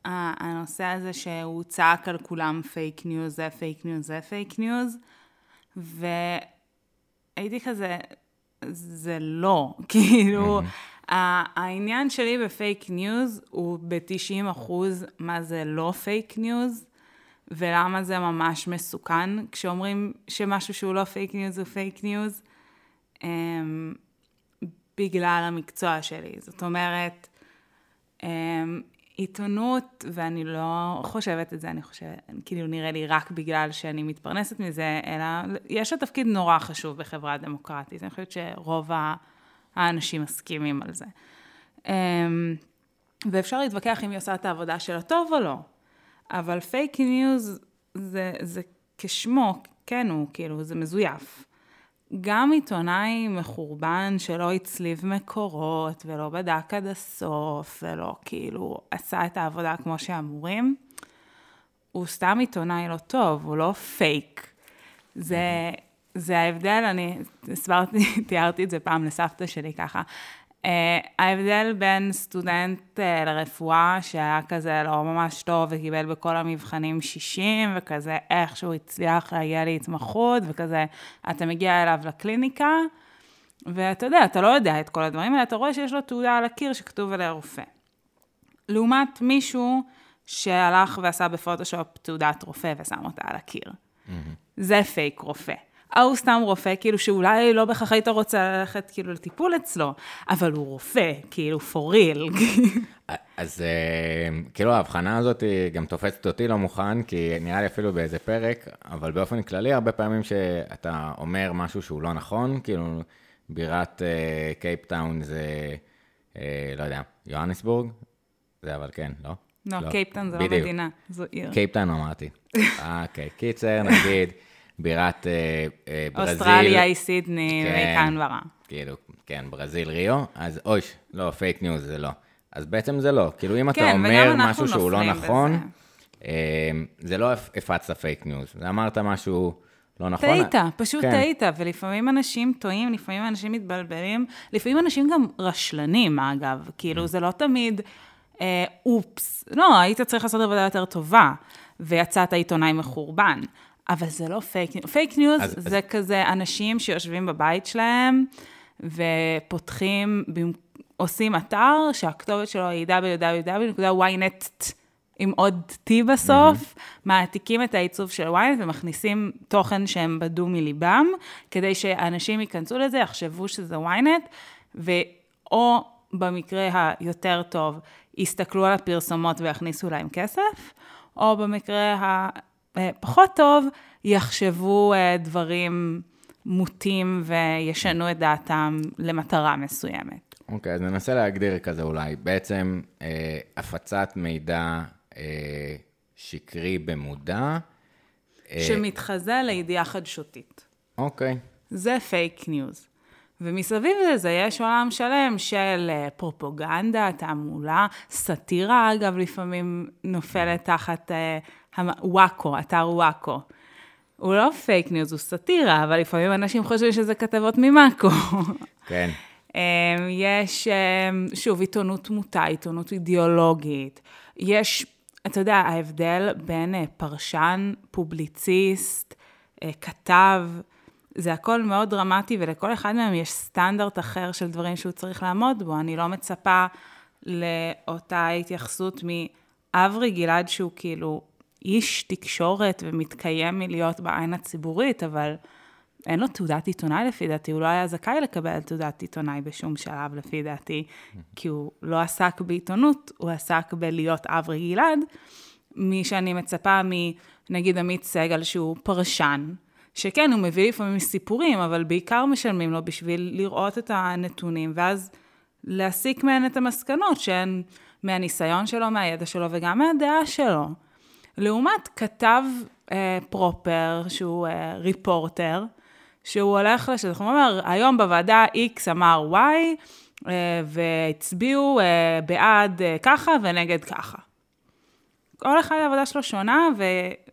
הנושא הזה שהוא צעק על כולם פייק ניוז, זה פייק ניוז, זה פייק ניוז, והייתי כזה, זה לא, כאילו, העניין שלי בפייק ניוז הוא ב-90 אחוז מה זה לא פייק ניוז, ולמה זה ממש מסוכן כשאומרים שמשהו שהוא לא פייק ניוז הוא פייק ניוז. אמ, בגלל המקצוע שלי. זאת אומרת, אמ, עיתונות, ואני לא חושבת את זה, אני חושבת, כאילו נראה לי רק בגלל שאני מתפרנסת מזה, אלא יש לה תפקיד נורא חשוב בחברה דמוקרטית. אני חושבת שרוב האנשים מסכימים על זה. אמ, ואפשר להתווכח אם היא עושה את העבודה שלה טוב או לא, אבל פייק ניוז זה, זה כשמו, כן הוא, כאילו, זה מזויף. גם עיתונאי מחורבן שלא הצליב מקורות ולא בדק עד הסוף ולא כאילו עשה את העבודה כמו שאמורים, הוא סתם עיתונאי לא טוב, הוא לא פייק. זה, זה ההבדל, אני הסברתי, תיארתי את זה פעם לסבתא שלי ככה. Uh, ההבדל בין סטודנט uh, לרפואה, שהיה כזה לא ממש טוב וקיבל בכל המבחנים 60, וכזה איכשהו הצליח להגיע להתמחות, וכזה אתה מגיע אליו לקליניקה, ואתה יודע, אתה לא יודע את כל הדברים האלה, אתה רואה שיש לו תעודה על הקיר שכתוב עליה רופא. לעומת מישהו שהלך ועשה בפוטושופ תעודת רופא ושם אותה על הקיר. Mm-hmm. זה פייק רופא. ההוא סתם רופא, כאילו שאולי לא בהכרח היית רוצה ללכת כאילו לטיפול אצלו, אבל הוא רופא, כאילו for real. אז אה, כאילו ההבחנה הזאת גם תופסת אותי לא מוכן, כי נראה לי אפילו באיזה פרק, אבל באופן כללי, הרבה פעמים שאתה אומר משהו שהוא לא נכון, כאילו בירת קייפטאון אה, זה, אה, לא יודע, יוהנסבורג? זה אבל כן, לא? לא, לא. קייפטאון זה לא מדינה, זו עיר. קייפטאון אמרתי. אוקיי, קיצר, נגיד. בירת אה, אה, ברזיל. אוסטרליה היא סידני, כן. כאילו, כן, ברזיל, ריו, אז אוי, לא, פייק ניוז זה לא. אז בעצם זה לא. כאילו, אם כן, אתה אומר משהו שהוא לא נכון, אה, זה לא הפצת פייק ניוז. זה אמרת משהו לא נכון. טעית, פשוט כן. טעית, ולפעמים אנשים טועים, לפעמים אנשים מתבלבלים, לפעמים אנשים גם רשלנים, אגב. כאילו, זה לא תמיד... אה, אופס, לא, היית צריך לעשות עבודה יותר טובה, ויצאת עיתונאי מחורבן. אבל זה לא פייק ניוז. פייק ניוז זה אז... כזה אנשים שיושבים בבית שלהם ופותחים, עושים אתר שהכתובת שלו היא www.ynet עם עוד T בסוף, mm-hmm. מעתיקים את העיצוב של ynet ומכניסים תוכן שהם בדו מליבם, כדי שאנשים ייכנסו לזה, יחשבו שזה ynet, ואו במקרה היותר טוב, יסתכלו על הפרסומות ויכניסו להם כסף, או במקרה פחות טוב, יחשבו אה, דברים מוטים וישנו את דעתם למטרה מסוימת. אוקיי, okay, אז ננסה להגדיר כזה אולי. בעצם אה, הפצת מידע אה, שקרי במודע. אה... שמתחזה לידיעה חדשותית. אוקיי. Okay. זה פייק ניוז. ומסביב לזה יש עולם שלם של אה, פרופוגנדה, תעמולה, סאטירה, אגב, לפעמים נופלת תחת וואקו, אתר וואקו. הוא לא פייק ניוז, הוא סאטירה, אבל לפעמים אנשים חושבים שזה כתבות ממאקו. כן. אמ, יש, אמ, שוב, עיתונות מוטה, עיתונות אידיאולוגית. יש, אתה יודע, ההבדל בין אה, פרשן, פובליציסט, אה, כתב, זה הכל מאוד דרמטי, ולכל אחד מהם יש סטנדרט אחר של דברים שהוא צריך לעמוד בו. אני לא מצפה לאותה התייחסות מאברי גלעד, שהוא כאילו איש תקשורת ומתקיים מלהיות בעין הציבורית, אבל אין לו תעודת עיתונאי לפי דעתי, הוא לא היה זכאי לקבל תעודת עיתונאי בשום שלב לפי דעתי, כי הוא לא עסק בעיתונות, הוא עסק בלהיות אברי גלעד, מי שאני מצפה מנגיד עמית סגל שהוא פרשן, שכן, הוא מביא לפעמים סיפורים, אבל בעיקר משלמים לו בשביל לראות את הנתונים, ואז להסיק מהן את המסקנות שהן מהניסיון שלו, מהידע שלו וגם מהדעה שלו. לעומת כתב אה, פרופר, שהוא אה, ריפורטר, שהוא הולך לשטח, הוא אומר, היום בוועדה X אמר Y, אה, והצביעו אה, בעד אה, ככה ונגד ככה. כל אחד העבודה שלו שונה, ו,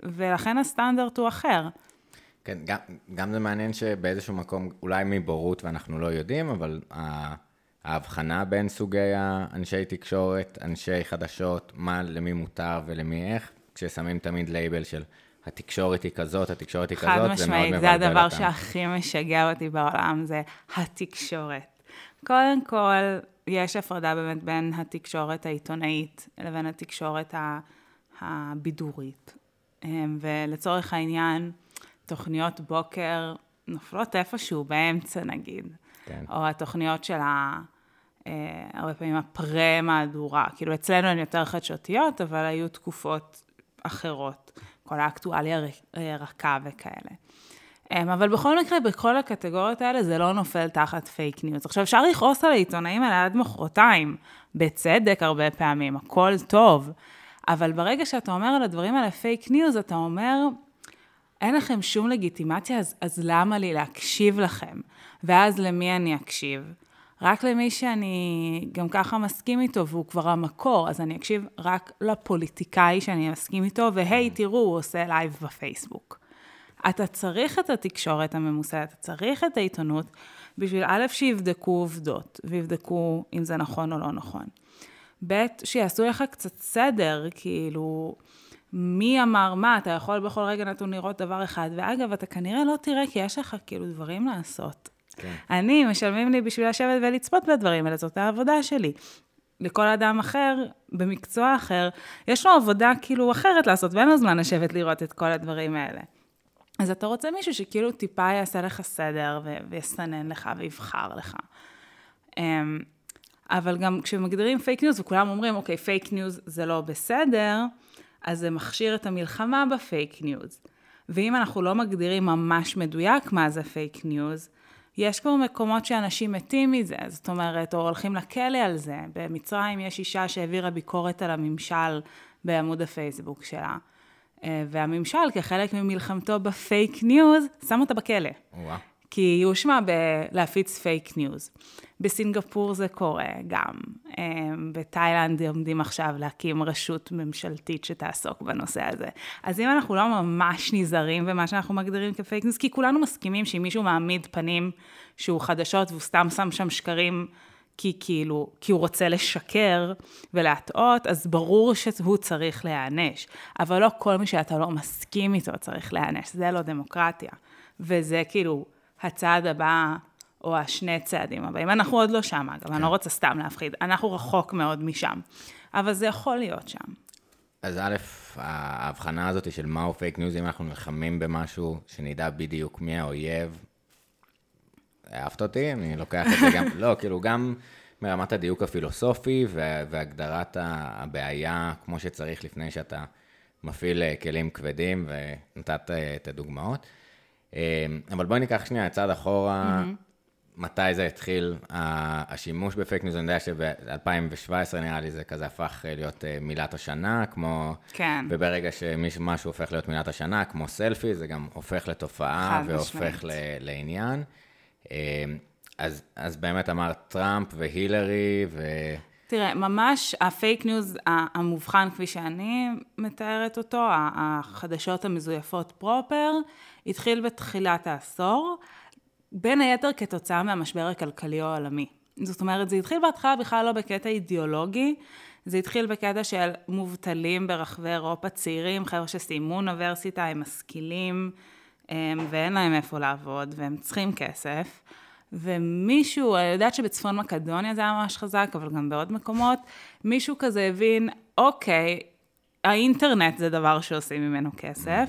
ולכן הסטנדרט הוא אחר. כן, גם, גם זה מעניין שבאיזשהו מקום, אולי מבורות ואנחנו לא יודעים, אבל ההבחנה בין סוגי האנשי תקשורת, אנשי חדשות, מה למי מותר ולמי איך, כששמים תמיד לייבל של התקשורת היא כזאת, התקשורת היא כזאת, זה מאוד מבלבל אותם. חד משמעית, זה הדבר שהכי משגע אותי בעולם, זה התקשורת. קודם כל, יש הפרדה באמת בין התקשורת העיתונאית לבין התקשורת הבידורית. אמ, ולצורך העניין, תוכניות בוקר נופלות איפשהו באמצע נגיד. כן. או התוכניות של ה... אה, הרבה פעמים הפרה-מהדורה. כאילו, אצלנו הן יותר חדשותיות, אבל היו תקופות אחרות. כל האקטואליה אה, רכה וכאלה. אמ, אבל בכל מקרה, בכל הקטגוריות האלה זה לא נופל תחת פייק ניוז. עכשיו, אפשר לכעוס על העיתונאים האלה עד מחרתיים, בצדק הרבה פעמים, הכל טוב, אבל ברגע שאתה אומר על הדברים האלה פייק ניוז, אתה אומר, אין לכם שום לגיטימציה, אז, אז למה לי להקשיב לכם? ואז למי אני אקשיב? רק למי שאני גם ככה מסכים איתו, והוא כבר המקור, אז אני אקשיב רק לפוליטיקאי שאני מסכים איתו, והי, תראו, הוא עושה לייב בפייסבוק. אתה צריך את התקשורת הממוסדת, אתה צריך את העיתונות, בשביל א', שיבדקו עובדות, ויבדקו אם זה נכון או לא נכון. ב', שיעשו לך קצת סדר, כאילו, מי אמר מה, אתה יכול בכל רגע נתון לראות דבר אחד, ואגב, אתה כנראה לא תראה, כי יש לך כאילו דברים לעשות. כן. אני, משלמים לי בשביל לשבת ולצפות בדברים האלה, זאת העבודה שלי. לכל אדם אחר, במקצוע אחר, יש לו עבודה כאילו אחרת לעשות, ואין לו זמן לשבת לראות את כל הדברים האלה. אז אתה רוצה מישהו שכאילו טיפה יעשה לך סדר ויסנן לך ויבחר לך. Um, אבל גם כשמגדירים פייק ניוז וכולם אומרים, אוקיי, פייק ניוז זה לא בסדר, אז זה מכשיר את המלחמה בפייק ניוז. ואם אנחנו לא מגדירים ממש מדויק מה זה פייק ניוז, יש כבר מקומות שאנשים מתים מזה, זאת אומרת, או הולכים לכלא על זה. במצרים יש אישה שהעבירה ביקורת על הממשל בעמוד הפייסבוק שלה. אה, והממשל, כחלק ממלחמתו בפייק ניוז, שם אותה בכלא. וואו. כי היא הואשמה בלהפיץ פייק ניוז. בסינגפור זה קורה גם. אה, בתאילנד עומדים עכשיו להקים רשות ממשלתית שתעסוק בנושא הזה. אז אם אנחנו לא ממש נזהרים במה שאנחנו מגדירים כפייק ניוז, כי כולנו מסכימים שאם מישהו מעמיד פנים שהוא חדשות והוא סתם שם שם שקרים, כי כאילו, כי הוא רוצה לשקר ולהטעות, אז ברור שהוא צריך להיענש. אבל לא כל מי שאתה לא מסכים איתו צריך להיענש, זה לא דמוקרטיה. וזה כאילו הצעד הבא, או השני צעדים הבאים. אנחנו עוד לא שם, אגב, כן. אני לא כן. רוצה סתם להפחיד. אנחנו רחוק מאוד משם. אבל זה יכול להיות שם. אז א', ההבחנה הזאת של מהו פייק ניוז, אם אנחנו נלחמים במשהו, שנדע בדיוק מי האויב, אהבת אותי, אני לוקח את זה גם, לא, כאילו, גם מרמת הדיוק הפילוסופי והגדרת הבעיה כמו שצריך לפני שאתה מפעיל אה, כלים כבדים, ונתת אה, את הדוגמאות. אה, אבל בואי ניקח שנייה צעד אחורה, mm-hmm. מתי זה התחיל, השימוש בפייק ניוז, אני יודע שב-2017 נראה לי זה כזה הפך להיות מילת השנה, כמו... כן. וברגע שמשהו הופך להיות מילת השנה, כמו סלפי, זה גם הופך לתופעה והופך ל, לעניין. אמ, אז, אז באמת אמרת טראמפ והילרי ו... תראה, ממש הפייק ניוז המובחן כפי שאני מתארת אותו, החדשות המזויפות פרופר, התחיל בתחילת העשור, בין היתר כתוצאה מהמשבר הכלכלי העולמי. זאת אומרת, זה התחיל בהתחלה בכלל לא בקטע אידיאולוגי, זה התחיל בקטע של מובטלים ברחבי אירופה, צעירים, חבר'ה שסיימו אוניברסיטה, הם משכילים, ואין להם איפה לעבוד, והם צריכים כסף. ומישהו, אני יודעת שבצפון מקדוניה זה היה ממש חזק, אבל גם בעוד מקומות, מישהו כזה הבין, אוקיי, האינטרנט זה דבר שעושים ממנו כסף,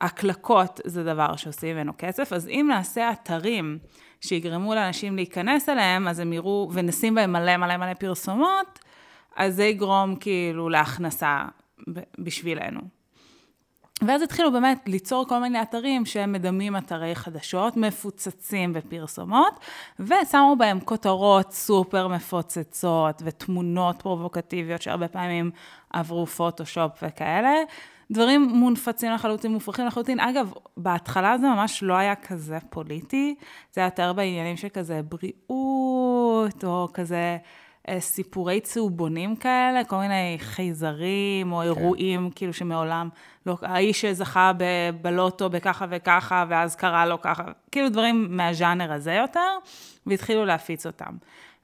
הקלקות זה דבר שעושים ממנו כסף, אז אם נעשה אתרים שיגרמו לאנשים להיכנס אליהם, אז הם יראו, ונשים בהם מלא מלא מלא פרסומות, אז זה יגרום כאילו להכנסה בשבילנו. ואז התחילו באמת ליצור כל מיני אתרים שהם מדמים אתרי חדשות, מפוצצים בפרסומות, ושמו בהם כותרות סופר מפוצצות ותמונות פרובוקטיביות שהרבה פעמים עברו פוטושופ וכאלה. דברים מונפצים לחלוטין, מופרכים לחלוטין. אגב, בהתחלה זה ממש לא היה כזה פוליטי, זה היה יותר בעניינים של כזה בריאות, או כזה... אה, סיפורי צהובונים כאלה, כל מיני חייזרים או כן. אירועים כאילו שמעולם, לא, האיש שזכה בלוטו בככה וככה, ואז קרה לו ככה, כאילו דברים מהז'אנר הזה יותר, והתחילו להפיץ אותם.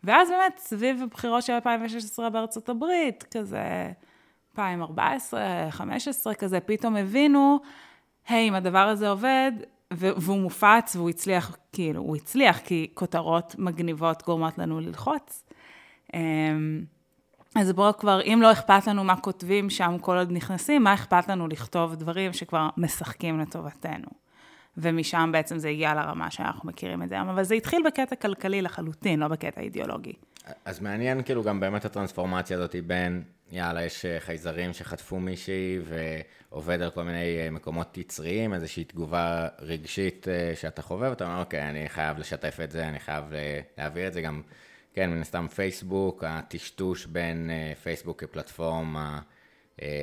ואז באמת, סביב הבחירות של 2016 בארצות הברית, כזה 2014, 2015, כזה, פתאום הבינו, היי, אם הדבר הזה עובד, והוא מופץ, והוא הצליח, כאילו, הוא הצליח, כי כותרות מגניבות גורמות לנו ללחוץ. אמ, אז בואו כבר, אם לא אכפת לנו מה כותבים שם כל עוד נכנסים, מה אכפת לנו לכתוב דברים שכבר משחקים לטובתנו. ומשם בעצם זה הגיע לרמה שאנחנו מכירים את זה היום. אבל זה התחיל בקטע כלכלי לחלוטין, לא בקטע אידיאולוגי. אז מעניין כאילו גם באמת הטרנספורמציה הזאת בין, יאללה, יש אה, חייזרים שחטפו מישהי ועובד על כל מיני אה, מקומות יצריים, איזושהי תגובה רגשית אה, שאתה חווה, ואתה אומר, אוקיי, אני חייב לשתף את זה, אני חייב להעביר את זה גם, כן, מן הסתם פייסבוק, הטשטוש בין פייסבוק כפלטפורמה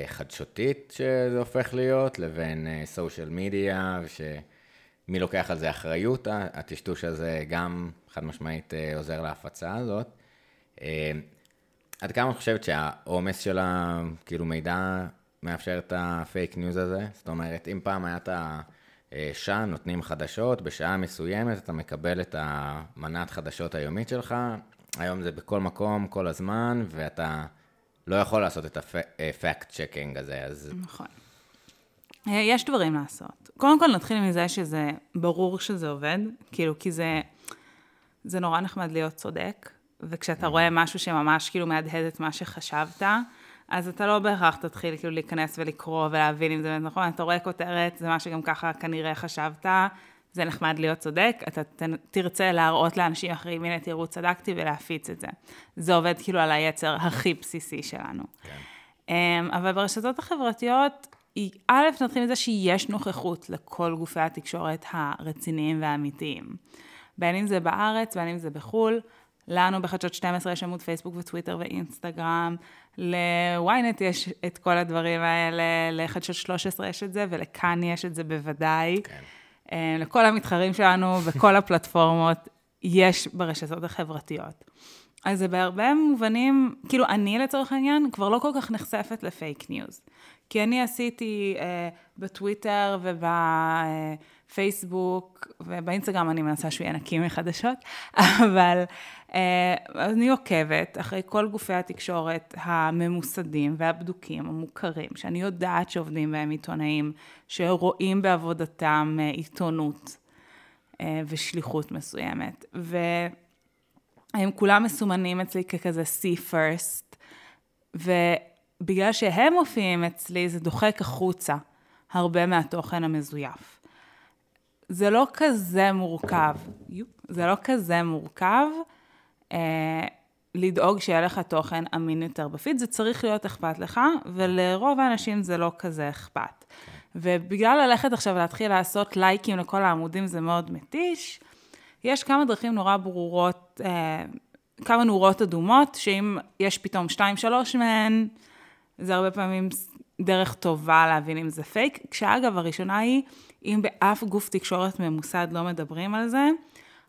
חדשותית שזה הופך להיות, לבין social media, ושמי לוקח על זה אחריות, הטשטוש הזה גם חד משמעית עוזר להפצה הזאת. אה, עד כמה את חושבת שהעומס של כאילו מידע מאפשר את הפייק ניוז הזה? זאת אומרת, אם פעם היה את השעה, נותנים חדשות, בשעה מסוימת אתה מקבל את המנת חדשות היומית שלך, היום זה בכל מקום, כל הזמן, ואתה לא יכול לעשות את ה fact checking הזה, אז... נכון. אה, יש דברים לעשות. קודם כל נתחיל מזה שזה ברור שזה עובד, כאילו, כי זה, זה נורא נחמד להיות צודק, וכשאתה רואה משהו שממש כאילו מהדהד את מה שחשבת, אז אתה לא בהכרח תתחיל כאילו להיכנס ולקרוא ולהבין אם זה באמת נכון, אתה רואה כותרת, זה מה שגם ככה כנראה חשבת, זה נחמד להיות צודק, אתה תרצה להראות לאנשים אחרים, הנה תראו, צדקתי, ולהפיץ את זה. זה עובד כאילו על היצר הכי בסיסי שלנו. כן. אמ, אבל ברשתות החברתיות, א', נתחיל מזה שיש נוכחות לכל גופי התקשורת הרציניים והאמיתיים. בין אם זה בארץ, בין אם זה בחו"ל. לנו בחדשות 12 יש עמוד פייסבוק וטוויטר ואינסטגרם, ל-ynet יש את כל הדברים האלה, לחדשות 13 יש את זה, ולכאן יש את זה בוודאי. כן. אה, לכל המתחרים שלנו וכל הפלטפורמות יש ברשתות החברתיות. אז זה בהרבה מובנים, כאילו אני לצורך העניין כבר לא כל כך נחשפת לפייק ניוז. כי אני עשיתי אה, בטוויטר ובפייסבוק ובאינסטגרם אני מנסה שהוא יהיה נקי מחדשות, אבל אה, אני עוקבת אחרי כל גופי התקשורת הממוסדים והבדוקים, המוכרים, שאני יודעת שעובדים בהם עיתונאים, שרואים בעבודתם אה, עיתונות אה, ושליחות מסוימת. והם כולם מסומנים אצלי ככזה see first, ובגלל שהם מופיעים אצלי, זה דוחק החוצה הרבה מהתוכן המזויף. זה לא כזה מורכב, זה לא כזה מורכב. אה, לדאוג שיהיה לך תוכן אמין יותר בפיד, זה צריך להיות אכפת לך, ולרוב האנשים זה לא כזה אכפת. ובגלל ללכת עכשיו ולהתחיל לעשות לייקים לכל העמודים זה מאוד מתיש, יש כמה דרכים נורא ברורות, אה, כמה נורות אדומות, שאם יש פתאום שתיים, שלוש מהן, זה הרבה פעמים דרך טובה להבין אם זה פייק, כשאגב, הראשונה היא, אם באף גוף תקשורת ממוסד לא מדברים על זה,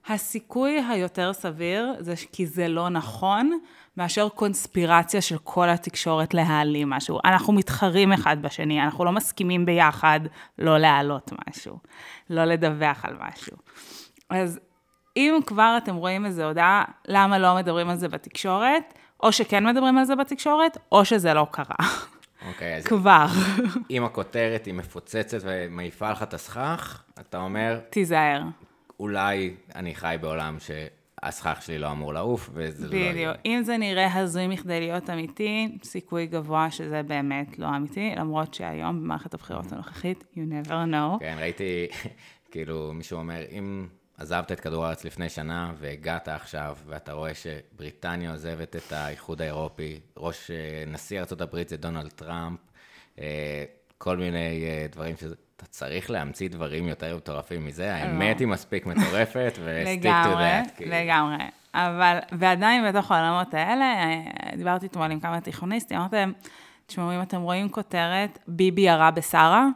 הסיכוי היותר סביר זה כי זה לא נכון, מאשר קונספירציה של כל התקשורת להעלים משהו. אנחנו מתחרים אחד בשני, אנחנו לא מסכימים ביחד לא להעלות משהו, לא לדווח על משהו. אז אם כבר אתם רואים איזו הודעה, למה לא מדברים על זה בתקשורת, או שכן מדברים על זה בתקשורת, או שזה לא קרה. אוקיי, אז... כבר. אם הכותרת היא מפוצצת ומעיפה לך את הסכך, אתה אומר... תיזהר. אולי אני חי בעולם שהסכך שלי לא אמור לעוף, וזה בדיוק. לא... בדיוק. אם זה נראה הזוי מכדי להיות אמיתי, סיכוי גבוה שזה באמת לא אמיתי, למרות שהיום במערכת הבחירות הנוכחית, you never know. כן, ראיתי, כאילו, מישהו אומר, אם עזבת את כדור הארץ לפני שנה והגעת עכשיו, ואתה רואה שבריטניה עוזבת את האיחוד האירופי, ראש אה, נשיא ארה"ב זה דונלד טראמפ, אה, כל מיני אה, דברים שזה... אתה צריך להמציא דברים יותר מטורפים מזה, האמת היא מספיק מטורפת, ו-stick to that. כאילו. לגמרי, אבל, ועדיין בתוך העולמות האלה, דיברתי אתמול עם כמה תיכוניסטים, אמרתי להם, תשמעו, אם אתם רואים כותרת, ביבי ירה בשרה,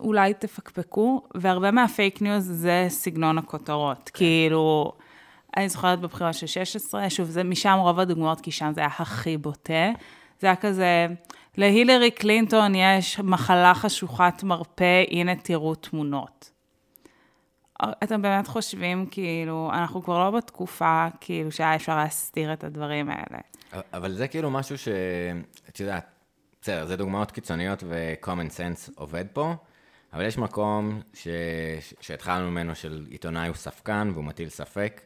אולי תפקפקו, והרבה מהפייק ניוז זה סגנון הכותרות. כן. כאילו, אני זוכרת בבחירות של 16, שוב, זה משם רוב הדוגמאות, כי שם זה היה הכי בוטה. זה היה כזה, להילרי קלינטון יש מחלה חשוכת מרפא, הנה תראו תמונות. אתם באמת חושבים, כאילו, אנחנו כבר לא בתקופה, כאילו, שהיה אפשר להסתיר את הדברים האלה. אבל זה כאילו משהו ש... את יודעת, בסדר, זה דוגמאות קיצוניות ו-common sense עובד פה, אבל יש מקום ש... שהתחלנו ממנו של עיתונאי הוא ספקן והוא מטיל ספק.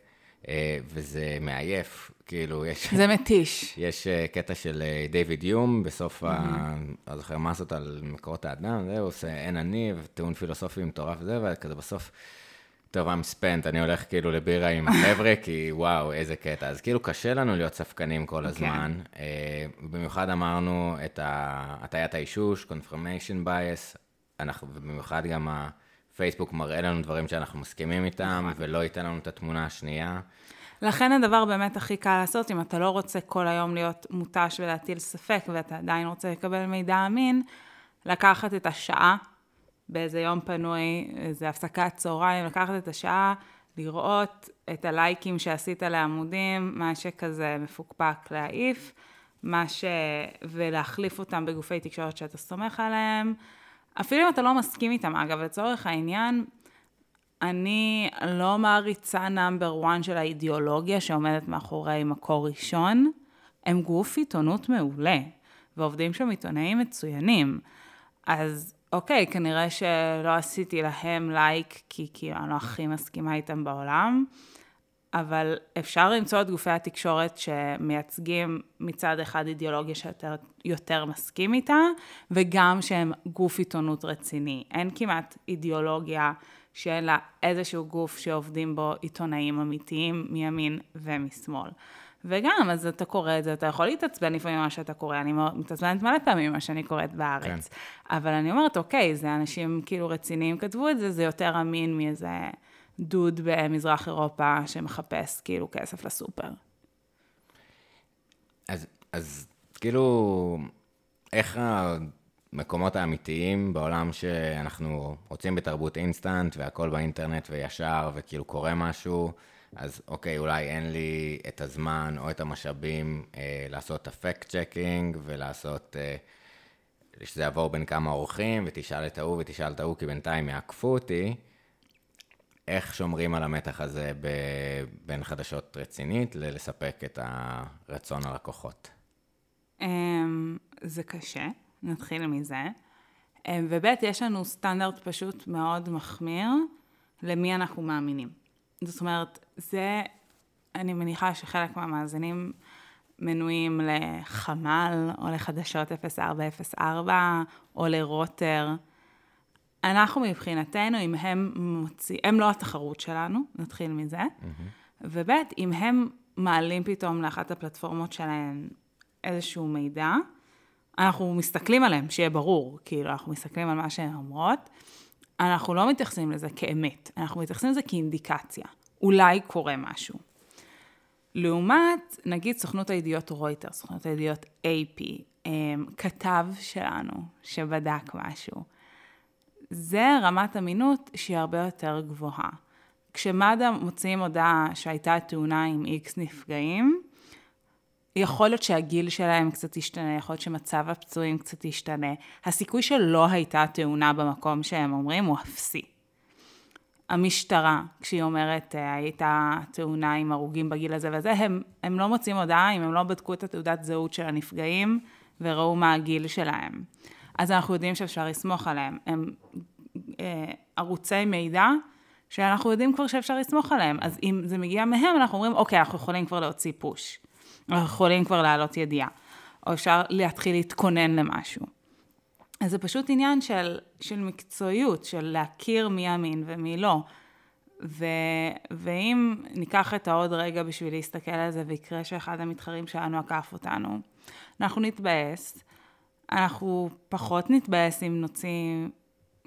אה, וזה מעייף, כאילו, יש... זה מתיש. יש אה, קטע של אה, דיוויד יום בסוף ה... לא זוכר מה לעשות על מקורות האדם, זה, הוא עושה אין אני, וטיעון פילוסופי מטורף וזה, וכזה בסוף, טוב, I'm spent, אני הולך כאילו לבירה עם החבר'ה, כי וואו, איזה קטע. אז כאילו קשה לנו להיות ספקנים כל הזמן. אה, במיוחד אמרנו את הטיית האישוש, confirmation bias, אנחנו, ובמיוחד גם הפייסבוק מראה לנו דברים שאנחנו מסכימים איתם, ולא ייתן לנו את התמונה השנייה. לכן הדבר באמת הכי קל לעשות, אם אתה לא רוצה כל היום להיות מותש ולהטיל ספק, ואתה עדיין רוצה לקבל מידע אמין, לקחת את השעה באיזה יום פנוי, איזה הפסקת צהריים, לקחת את השעה, לראות את הלייקים שעשית לעמודים, מה שכזה מפוקפק להעיף, מה ש... ולהחליף אותם בגופי תקשורת שאתה סומך עליהם. אפילו אם אתה לא מסכים איתם, אגב, לצורך העניין, אני לא מעריצה נאמבר 1 של האידיאולוגיה שעומדת מאחורי מקור ראשון. הם גוף עיתונות מעולה, ועובדים שם עיתונאים מצוינים. אז אוקיי, כנראה שלא עשיתי להם לייק, כי כאילו אני לא הכי מסכימה איתם בעולם, אבל אפשר למצוא את גופי התקשורת שמייצגים מצד אחד אידיאולוגיה שאתה יותר מסכים איתה, וגם שהם גוף עיתונות רציני. אין כמעט אידיאולוגיה שאין לה איזשהו גוף שעובדים בו עיתונאים אמיתיים מימין ומשמאל. וגם, אז אתה קורא את זה, אתה יכול להתעצבן לפעמים ממה שאתה קורא, אני מתעצבנת מלא פעמים ממה שאני קוראת בארץ. כן. אבל אני אומרת, אוקיי, זה אנשים כאילו רציניים כתבו את זה, זה יותר אמין מאיזה דוד במזרח אירופה שמחפש כאילו כסף לסופר. אז, אז כאילו, איך המקומות האמיתיים בעולם שאנחנו רוצים בתרבות אינסטנט והכל באינטרנט וישר וכאילו קורה משהו, אז אוקיי, אולי אין לי את הזמן או את המשאבים אה, לעשות את ה fact checking ולעשות, אה, שזה יעבור בין כמה אורחים ותשאל את ההוא ותשאל את ההוא, כי בינתיים יעקפו אותי. איך שומרים על המתח הזה ב... בין חדשות רצינית ללספק את הרצון הלקוחות? אמ, זה קשה, נתחיל מזה. אמ, וב' יש לנו סטנדרט פשוט מאוד מחמיר למי אנחנו מאמינים. זאת אומרת, זה, אני מניחה שחלק מהמאזינים מנויים לחמ"ל, או לחדשות 0404, או לרוטר. אנחנו מבחינתנו, אם הם מוציא, הם לא התחרות שלנו, נתחיל מזה, mm-hmm. וב', אם הם מעלים פתאום לאחת הפלטפורמות שלהם איזשהו מידע, אנחנו מסתכלים עליהם, שיהיה ברור, כאילו, אנחנו מסתכלים על מה שהן אומרות, אנחנו לא מתייחסים לזה כאמת, אנחנו מתייחסים לזה כאינדיקציה. אולי קורה משהו. לעומת, נגיד, סוכנות הידיעות רויטר, סוכנות הידיעות AP, אמ, כתב שלנו שבדק משהו. זה רמת אמינות שהיא הרבה יותר גבוהה. כשמד"א מוציאים הודעה שהייתה תאונה עם איקס נפגעים, יכול להיות שהגיל שלהם קצת ישתנה, יכול להיות שמצב הפצועים קצת ישתנה. הסיכוי שלא הייתה תאונה במקום שהם אומרים הוא אפסי. המשטרה, כשהיא אומרת, אה, הייתה תאונה עם הרוגים בגיל הזה וזה, הם, הם לא מוצאים הודעה אם הם לא בדקו את התעודת זהות של הנפגעים וראו מה הגיל שלהם. אז אנחנו יודעים שאפשר לסמוך עליהם. הם אה, ערוצי מידע שאנחנו יודעים כבר שאפשר לסמוך עליהם. אז אם זה מגיע מהם, אנחנו אומרים, אוקיי, אנחנו יכולים כבר להוציא פוש. אנחנו יכולים כבר להעלות ידיעה. או אפשר להתחיל להתכונן למשהו. אז זה פשוט עניין של, של מקצועיות, של להכיר מי אמין ומי לא. ו, ואם ניקח את העוד רגע בשביל להסתכל על זה ויקרה שאחד המתחרים שלנו עקף אותנו, אנחנו נתבאס, אנחנו פחות נתבאס אם נוציא,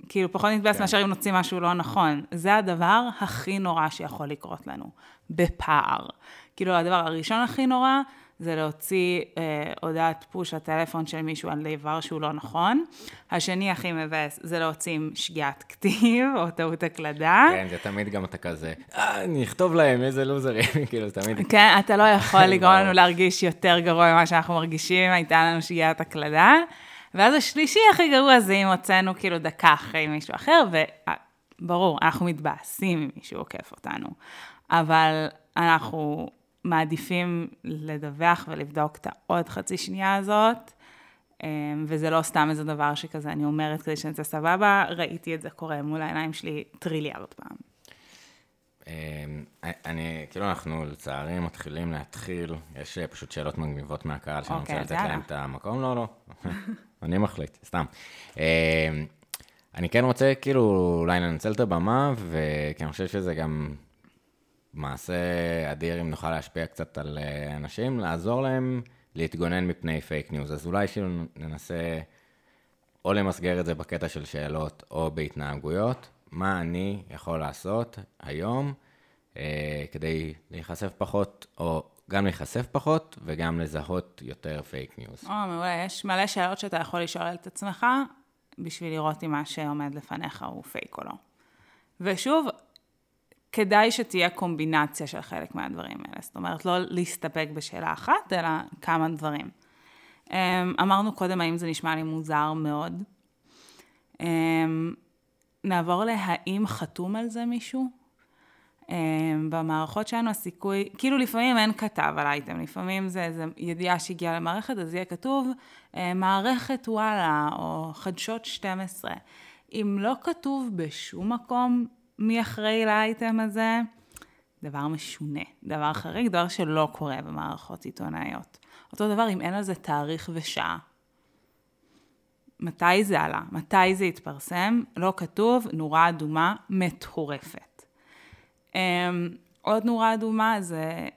כאילו פחות נתבאס כן. מאשר אם נוציא משהו לא נכון. זה הדבר הכי נורא שיכול לקרות לנו, בפער. כאילו הדבר הראשון הכי נורא זה להוציא אה, הודעת פוש לטלפון של מישהו על דבר שהוא לא נכון. השני הכי מבאס זה להוציא עם שגיאת כתיב או טעות הקלדה. כן, זה תמיד גם אתה כזה, אה, אני אכתוב להם, איזה לוזרים, כאילו, זה תמיד... כן, אתה לא יכול לגרום לנו להרגיש יותר גרוע ממה שאנחנו מרגישים, הייתה לנו שגיאת הקלדה. ואז השלישי הכי גרוע זה אם הוצאנו כאילו דקה אחרי מישהו אחר, וברור, אנחנו מתבאסים אם מישהו עוקף אותנו. אבל אנחנו מעדיפים לדווח ולבדוק את העוד חצי שנייה הזאת, אמ, וזה לא סתם איזה דבר שכזה אני אומרת כדי שנצא סבבה, ראיתי את זה קורה מול העיניים שלי טריליארד פעם. אני, כאילו אנחנו לצערי מתחילים להתחיל, יש אה, פשוט שאלות מגניבות מהקהל, שאני רוצה אוקיי, לתת. להם את המקום, לא, לא, אני מחליט, סתם. אה, אני כן רוצה כאילו אולי לנצל את הבמה, וכי אני חושב שזה גם מעשה אדיר אם נוכל להשפיע קצת על אה, אנשים, לעזור להם להתגונן מפני פייק ניוז. אז אולי כאילו ננסה או למסגר את זה בקטע של שאלות או בהתנהגויות, מה אני יכול לעשות היום אה, כדי להיחשף פחות, או גם להיחשף פחות וגם לזהות יותר פייק ניוז. או, מעולה, יש מלא שאלות שאתה יכול לשאול את עצמך, בשביל לראות אם מה שעומד לפניך הוא פייק או לא. ושוב, כדאי שתהיה קומבינציה של חלק מהדברים האלה. זאת אומרת, לא להסתפק בשאלה אחת, אלא כמה דברים. אמ, אמרנו קודם, האם זה נשמע לי מוזר מאוד. אמ, נעבור להאם חתום על זה מישהו? אמ, במערכות שלנו הסיכוי, כאילו לפעמים אין כתב על אייטם, לפעמים זה איזו ידיעה שהגיעה למערכת, אז יהיה כתוב מערכת וואלה, או חדשות 12. אם לא כתוב בשום מקום מי אחראי לאייטם הזה, דבר משונה, דבר חריג, דבר שלא קורה במערכות עיתונאיות. אותו דבר אם אין על זה תאריך ושעה. מתי זה עלה? מתי זה התפרסם? לא כתוב, נורה אדומה מטורפת. Um, עוד נורה אדומה זה,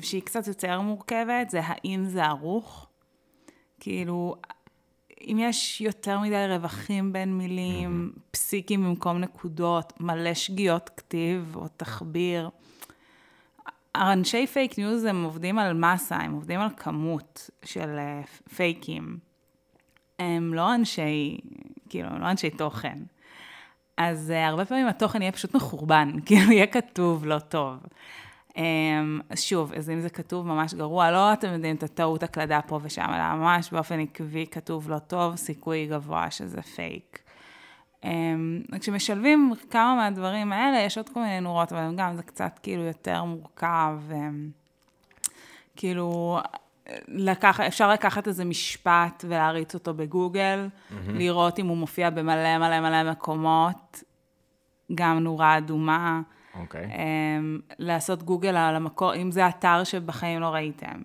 שהיא קצת יותר מורכבת, זה האם זה ערוך. כאילו, אם יש יותר מדי רווחים בין מילים, פסיקים במקום נקודות, מלא שגיאות כתיב או תחביר. אנשי פייק ניוז הם עובדים על מסה, הם עובדים על כמות של uh, פייקים. הם לא אנשי, כאילו, הם לא אנשי תוכן. אז uh, הרבה פעמים התוכן יהיה פשוט מחורבן, כאילו יהיה כתוב לא טוב. אז שוב, אז אם זה כתוב ממש גרוע, לא אתם יודעים את הטעות הקלדה פה ושם, אלא ממש באופן עקבי כתוב לא טוב, סיכוי גבוה שזה פייק. Um, כשמשלבים כמה מהדברים האלה, יש עוד כל מיני נורות, אבל גם זה קצת כאילו יותר מורכב. Um, כאילו, לקח, אפשר לקחת איזה משפט ולהריץ אותו בגוגל, mm-hmm. לראות אם הוא מופיע במלא מלא מלא מקומות, גם נורה אדומה. אוקיי. Okay. Um, לעשות גוגל על המקור, אם זה אתר שבחיים לא ראיתם.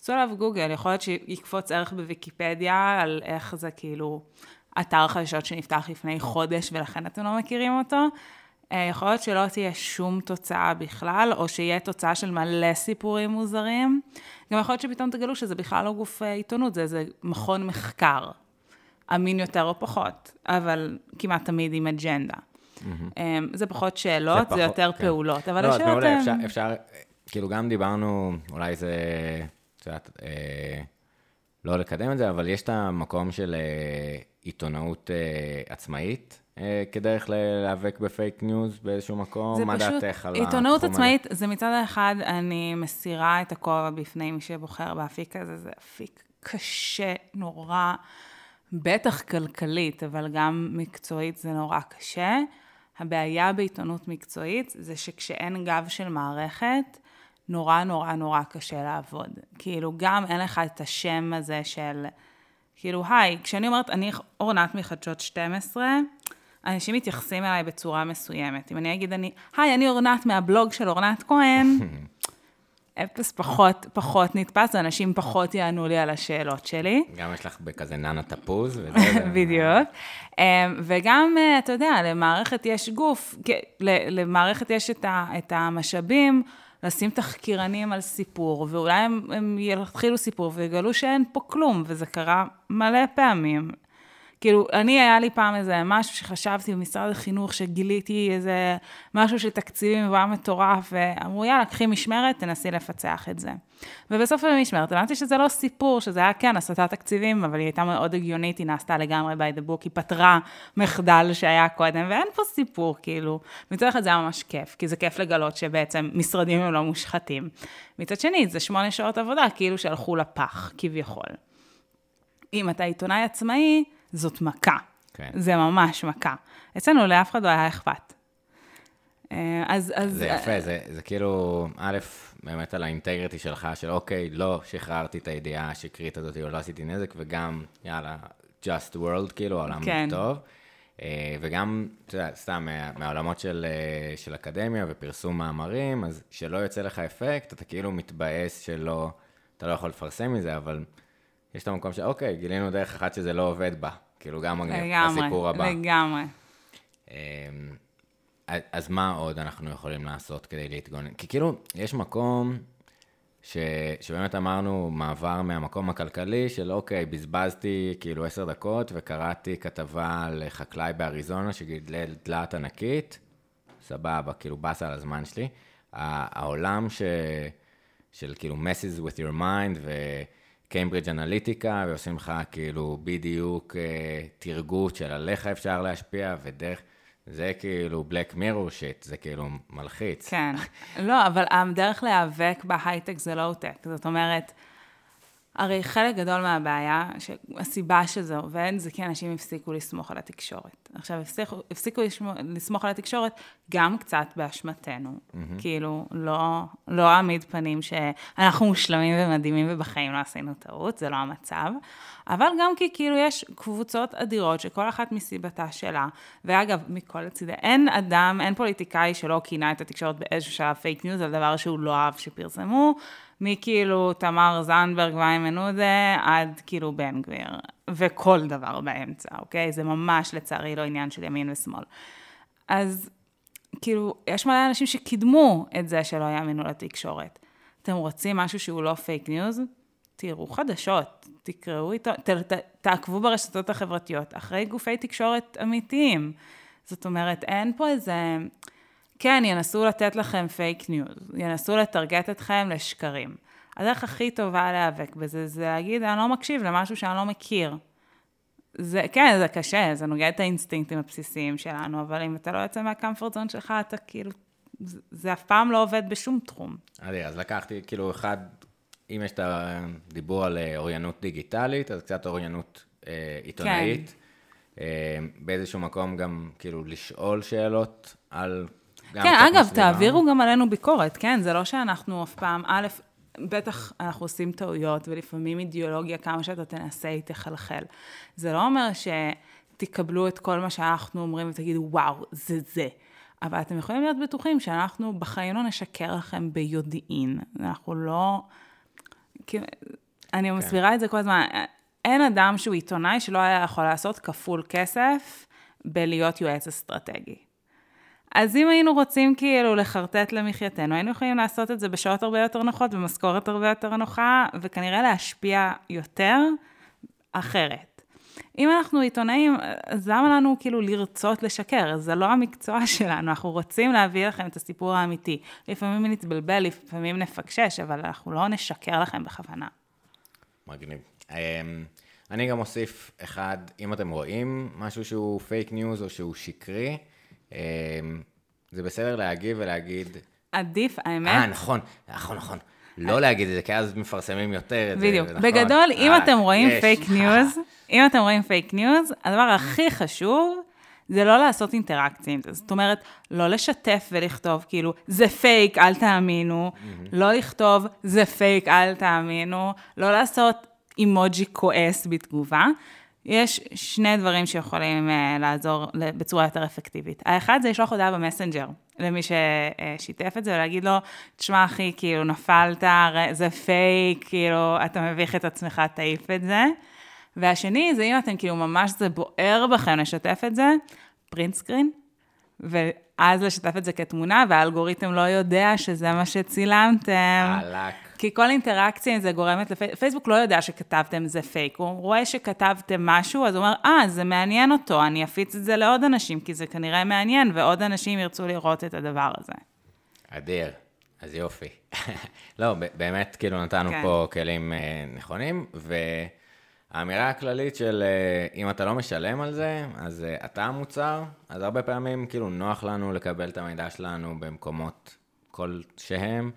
עשו עליו גוגל, יכול להיות שיקפוץ ערך בוויקיפדיה על איך זה כאילו אתר חדשות שנפתח לפני חודש ולכן אתם לא מכירים אותו. Uh, יכול להיות שלא תהיה שום תוצאה בכלל, או שיהיה תוצאה של מלא סיפורים מוזרים. גם יכול להיות שפתאום תגלו שזה בכלל לא גוף uh, עיתונות, זה איזה מכון מחקר. אמין יותר או פחות, אבל כמעט תמיד עם אג'נדה. Mm-hmm. זה פחות שאלות, זה, פחות, זה יותר כן. פעולות, אבל לא, השאלות הן... הן... אפשר, אפשר, כאילו גם דיברנו, אולי זה, את יודעת, אה, לא לקדם את זה, אבל יש את המקום של אה, עיתונאות אה, עצמאית. אה, כדרך להיאבק בפייק ניוז באיזשהו מקום? מה דעתך על התחום הזה? עיתונאות עצמאית, זה מצד אחד, אני מסירה את הכובע בפני מי שבוחר באפיק הזה, זה אפיק קשה, נורא, בטח כלכלית, אבל גם מקצועית זה נורא קשה. הבעיה בעיתונות מקצועית זה שכשאין גב של מערכת, נורא נורא נורא קשה לעבוד. כאילו, גם אין לך את השם הזה של, כאילו, היי, כשאני אומרת, אני אורנת מחדשות 12, אנשים מתייחסים אליי בצורה מסוימת. אם אני אגיד, אני, היי, אני אורנת מהבלוג של אורנת כהן, אפס פחות, פחות נתפס, אנשים פחות יענו לי על השאלות שלי. גם יש לך בכזה ננה תפוז. בדיוק. וגם, אתה יודע, למערכת יש גוף, למערכת יש את המשאבים לשים תחקירנים על סיפור, ואולי הם, הם יתחילו סיפור ויגלו שאין פה כלום, וזה קרה מלא פעמים. כאילו, אני, היה לי פעם איזה משהו שחשבתי במשרד החינוך, שגיליתי איזה משהו של תקציבים, והוא היה מטורף, ואמרו, יאללה, קחי משמרת, תנסי לפצח את זה. ובסוף המשמרת, הבנתי שזה לא סיפור, שזה היה כן הסטת תקציבים, אבל היא הייתה מאוד הגיונית, היא נעשתה לגמרי by the book, היא פתרה מחדל שהיה קודם, ואין פה סיפור, כאילו. מצד אחד זה היה ממש כיף, כי זה כיף לגלות שבעצם משרדים הם לא מושחתים. מצד שני, זה שמונה שעות עבודה, כאילו שהלכו לפח, כביכול. אם אתה עיתונאי עצמאי, זאת מכה. כן. זה ממש מכה. אצלנו לאף אחד לא היה אכפת. אז... אז זה יפה, זה, זה כאילו, א', באמת על האינטגריטי שלך, של אוקיי, לא שחררתי את הידיעה השקרית הזאת, או לא עשיתי נזק, וגם, יאללה, just world, כאילו, העולם כן. טוב. אה, וגם, אתה יודע, סתם, מה, מהעולמות של, אה, של אקדמיה ופרסום מאמרים, אז שלא יוצא לך אפקט, אתה כאילו מתבאס שלא, אתה לא יכול לפרסם מזה, אבל יש את המקום של, אוקיי, גילינו דרך אחת שזה לא עובד בה, כאילו גם מגניב, לגמרי, לסיפור הבא. לגמרי. אמ, אז מה עוד אנחנו יכולים לעשות כדי להתגונן? כי כאילו, יש מקום ש, שבאמת אמרנו, מעבר מהמקום הכלכלי של אוקיי, בזבזתי כאילו עשר דקות וקראתי כתבה על חקלאי באריזונה שגידל דלת ענקית, סבבה, כאילו באסה על הזמן שלי. העולם ש, של כאילו messes with your mind וקיימברידג' אנליטיקה, ועושים לך כאילו בדיוק אה, תרגות של על איך אפשר להשפיע ודרך... זה כאילו Black Mirror shit, זה כאילו מלחיץ. כן. לא, אבל הדרך להיאבק בהייטק זה לואו-טק. זאת אומרת, הרי חלק גדול מהבעיה, הסיבה שזה עובד, זה כי אנשים הפסיקו לסמוך על התקשורת. עכשיו, הפסיקו, הפסיקו לסמוך על התקשורת גם קצת באשמתנו. Mm-hmm. כאילו, לא, לא אעמיד פנים שאנחנו מושלמים ומדהימים ובחיים לא עשינו טעות, זה לא המצב. אבל גם כי כאילו יש קבוצות אדירות שכל אחת מסיבתה שלה, ואגב, מכל הצידי, אין אדם, אין פוליטיקאי שלא כינה את התקשורת באיזשהו שלב פייק ניוז, על דבר שהוא לא אהב שפרסמו. מכאילו תמר זנדברג ואיימן עודה עד כאילו בן גביר, וכל דבר באמצע, אוקיי? זה ממש לצערי לא עניין של ימין ושמאל. אז כאילו, יש מלא אנשים שקידמו את זה שלא יאמינו לתקשורת. אתם רוצים משהו שהוא לא פייק ניוז? תראו חדשות, תקראו ת, תעקבו ברשתות החברתיות אחרי גופי תקשורת אמיתיים. זאת אומרת, אין פה איזה... כן, ינסו לתת לכם פייק ניוז, ינסו לטרגט אתכם לשקרים. הדרך הכי טובה להיאבק בזה, זה להגיד, אני לא מקשיב למשהו שאני לא מכיר. זה, כן, זה קשה, זה נוגד את האינסטינקטים הבסיסיים שלנו, אבל אם אתה לא יוצא מה comfort zone שלך, אתה כאילו, זה, זה אף פעם לא עובד בשום תחום. אז לקחתי, כאילו, אחד, אם יש את הדיבור על אה, אוריינות דיגיטלית, אז קצת אוריינות אה, עיתונאית. כן. אה, באיזשהו מקום גם, כאילו, לשאול שאלות על כן, אגב, תעבירו גם עלינו ביקורת, כן? זה לא שאנחנו אף פעם, א', בטח אנחנו עושים טעויות, ולפעמים אידיאולוגיה, כמה שאתה תנסה, היא תחלחל. זה לא אומר שתקבלו את כל מה שאנחנו אומרים ותגידו, וואו, זה זה. אבל אתם יכולים להיות בטוחים שאנחנו בחיים לא נשקר לכם ביודעין. אנחנו לא... אני כן. מסבירה את זה כל הזמן. אין אדם שהוא עיתונאי שלא היה יכול לעשות כפול כסף בלהיות יועץ אסטרטגי. אז אם היינו רוצים כאילו לחרטט למחייתנו, היינו יכולים לעשות את זה בשעות הרבה יותר נוחות, במשכורת הרבה יותר נוחה, וכנראה להשפיע יותר אחרת. אם אנחנו עיתונאים, אז למה לנו כאילו לרצות לשקר? זה לא המקצוע שלנו, אנחנו רוצים להביא לכם את הסיפור האמיתי. לפעמים נתבלבל, לפעמים נפקשש, אבל אנחנו לא נשקר לכם בכוונה. מגניב. אמ, אני גם אוסיף אחד, אם אתם רואים משהו שהוא פייק ניוז או שהוא שקרי, זה בסדר להגיב ולהגיד... עדיף, האמת. אה, נכון, נכון, נכון. לא להגיד את זה, כי אז מפרסמים יותר את זה. בדיוק. בגדול, אם אתם רואים פייק ניוז, אם אתם רואים פייק ניוז, הדבר הכי חשוב זה לא לעשות אינטראקציה עם זה. זאת אומרת, לא לשתף ולכתוב, כאילו, זה פייק, אל תאמינו. לא לכתוב, זה פייק, אל תאמינו. לא לעשות אימוג'י כועס בתגובה. יש שני דברים שיכולים uh, לעזור בצורה יותר אפקטיבית. האחד זה לשלוח הודעה במסנג'ר למי ששיתף את זה, ולהגיד לו, תשמע אחי, כאילו נפלת, זה פייק, כאילו, אתה מביך את עצמך, תעיף את זה. והשני זה אם אתם כאילו ממש זה בוער בכם לשתף את זה, print screen, ואז לשתף את זה כתמונה, והאלגוריתם לא יודע שזה מה שצילמתם. עלק. כי כל אינטראקציה עם זה גורמת לפייסבוק, פייסבוק לא יודע שכתבתם זה פייק, הוא רואה שכתבתם משהו, אז הוא אומר, אה, זה מעניין אותו, אני אפיץ את זה לעוד אנשים, כי זה כנראה מעניין, ועוד אנשים ירצו לראות את הדבר הזה. אדיר, אז יופי. לא, באמת, כאילו, נתנו כן. פה כלים אה, נכונים, והאמירה הכללית של אה, אם אתה לא משלם על זה, אז אה, אתה המוצר, אז הרבה פעמים, כאילו, נוח לנו לקבל את המידע שלנו במקומות כלשהם.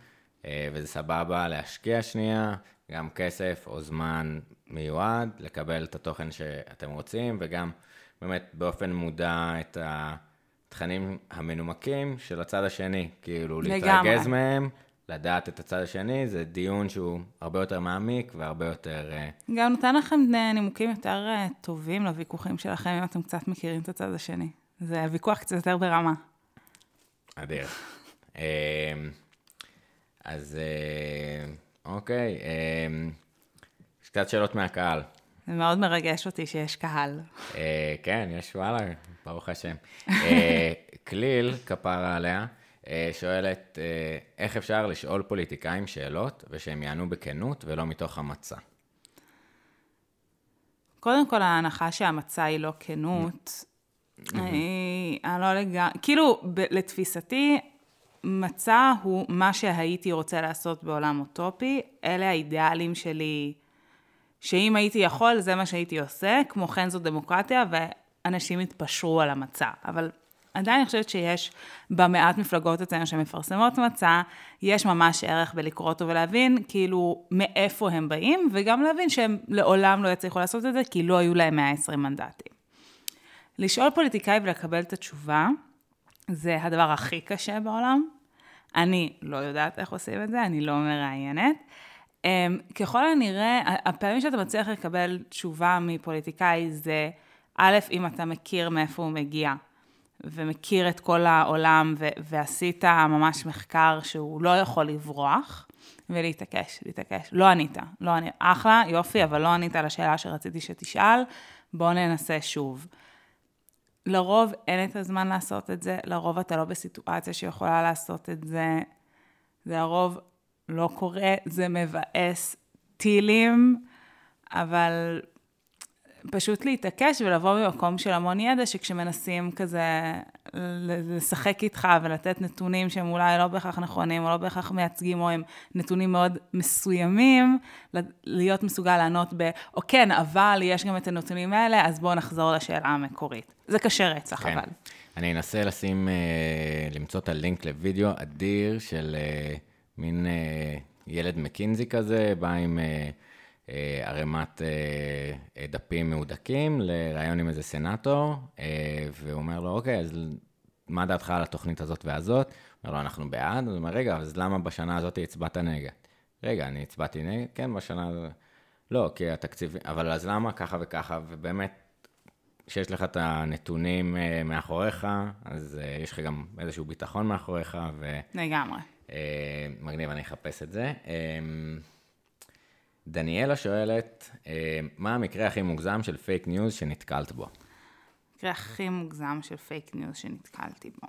אה, וזה סבבה להשקיע שנייה, גם כסף או זמן מיועד, לקבל את התוכן שאתם רוצים, וגם באמת באופן מודע את התכנים המנומקים של הצד השני, כאילו. להתרגז מהם, לדעת את הצד השני, זה דיון שהוא הרבה יותר מעמיק והרבה יותר... אה, גם נותן לכם נימוקים יותר אה, טובים לוויכוחים שלכם, אם אתם קצת מכירים את הצד השני. זה ויכוח קצת יותר ברמה. אדיר. אה, אז אוקיי, יש קצת שאלות מהקהל. זה מאוד מרגש אותי שיש קהל. כן, יש, וואלה, ברוך השם. כליל, כפרה עליה. אה, שואלת, אה, איך אפשר לשאול פוליטיקאים שאלות ושהם יענו בכנות ולא מתוך המצע? קודם כל, ההנחה שהמצע היא לא כנות, אני, לא לגמרי, כאילו, לתפיסתי, מצע הוא מה שהייתי רוצה לעשות בעולם אוטופי, אלה האידיאלים שלי, שאם הייתי יכול, זה מה שהייתי עושה, כמו כן זו דמוקרטיה, ואנשים התפשרו על המצע. אבל עדיין אני חושבת שיש במעט מפלגות אצלנו שמפרסמות מצע, יש ממש ערך בלקרוא אותו ולהבין כאילו מאיפה הם באים, וגם להבין שהם לעולם לא יצליחו לעשות את זה, כי לא היו להם 120 מנדטים. לשאול פוליטיקאי ולקבל את התשובה, זה הדבר הכי קשה בעולם. אני לא יודעת איך עושים את זה, אני לא מראיינת. אמ, ככל הנראה, הפעמים שאתה מצליח לקבל תשובה מפוליטיקאי זה, א', אם אתה מכיר מאיפה הוא מגיע. ומכיר את כל העולם, ו- ועשית ממש מחקר שהוא לא יכול לברוח, ולהתעקש, להתעקש. לא ענית, לא ענית. אחלה, יופי, אבל לא ענית על השאלה שרציתי שתשאל, בואו ננסה שוב. לרוב אין את הזמן לעשות את זה, לרוב אתה לא בסיטואציה שיכולה לעשות את זה. זה לרוב לא קורה, זה מבאס טילים, אבל פשוט להתעקש ולבוא ממקום של המון ידע, שכשמנסים כזה לשחק איתך ולתת נתונים שהם אולי לא בהכרח נכונים, או לא בהכרח מייצגים, או הם נתונים מאוד מסוימים, להיות מסוגל לענות ב, או כן, אבל יש גם את הנתונים האלה, אז בואו נחזור לשאלה המקורית. זה קשה רצח, כן. אבל. אני אנסה לשים, אה, למצוא את הלינק לוידאו אדיר של אה, מין אה, ילד מקינזי כזה, בא עם... ערימת אה, אה, דפים מהודקים לראיון עם איזה סנאטור, והוא אומר לו, אוקיי, אז מה דעתך על התוכנית הזאת והזאת? הוא אומר לו, אנחנו בעד. הוא אומר, רגע, אז למה בשנה הזאת הצבעת נגד? רגע, אני הצבעתי נגד? כן, בשנה הזאת. לא, כי התקציב... אבל אז למה ככה וככה? ובאמת, כשיש לך את הנתונים מאחוריך, אז יש לך גם איזשהו ביטחון מאחוריך, ו... לגמרי. מגניב, אני אחפש את זה. דניאלה שואלת, אה, מה המקרה הכי מוגזם של פייק ניוז שנתקלת בו? המקרה הכי מוגזם של פייק ניוז שנתקלתי בו.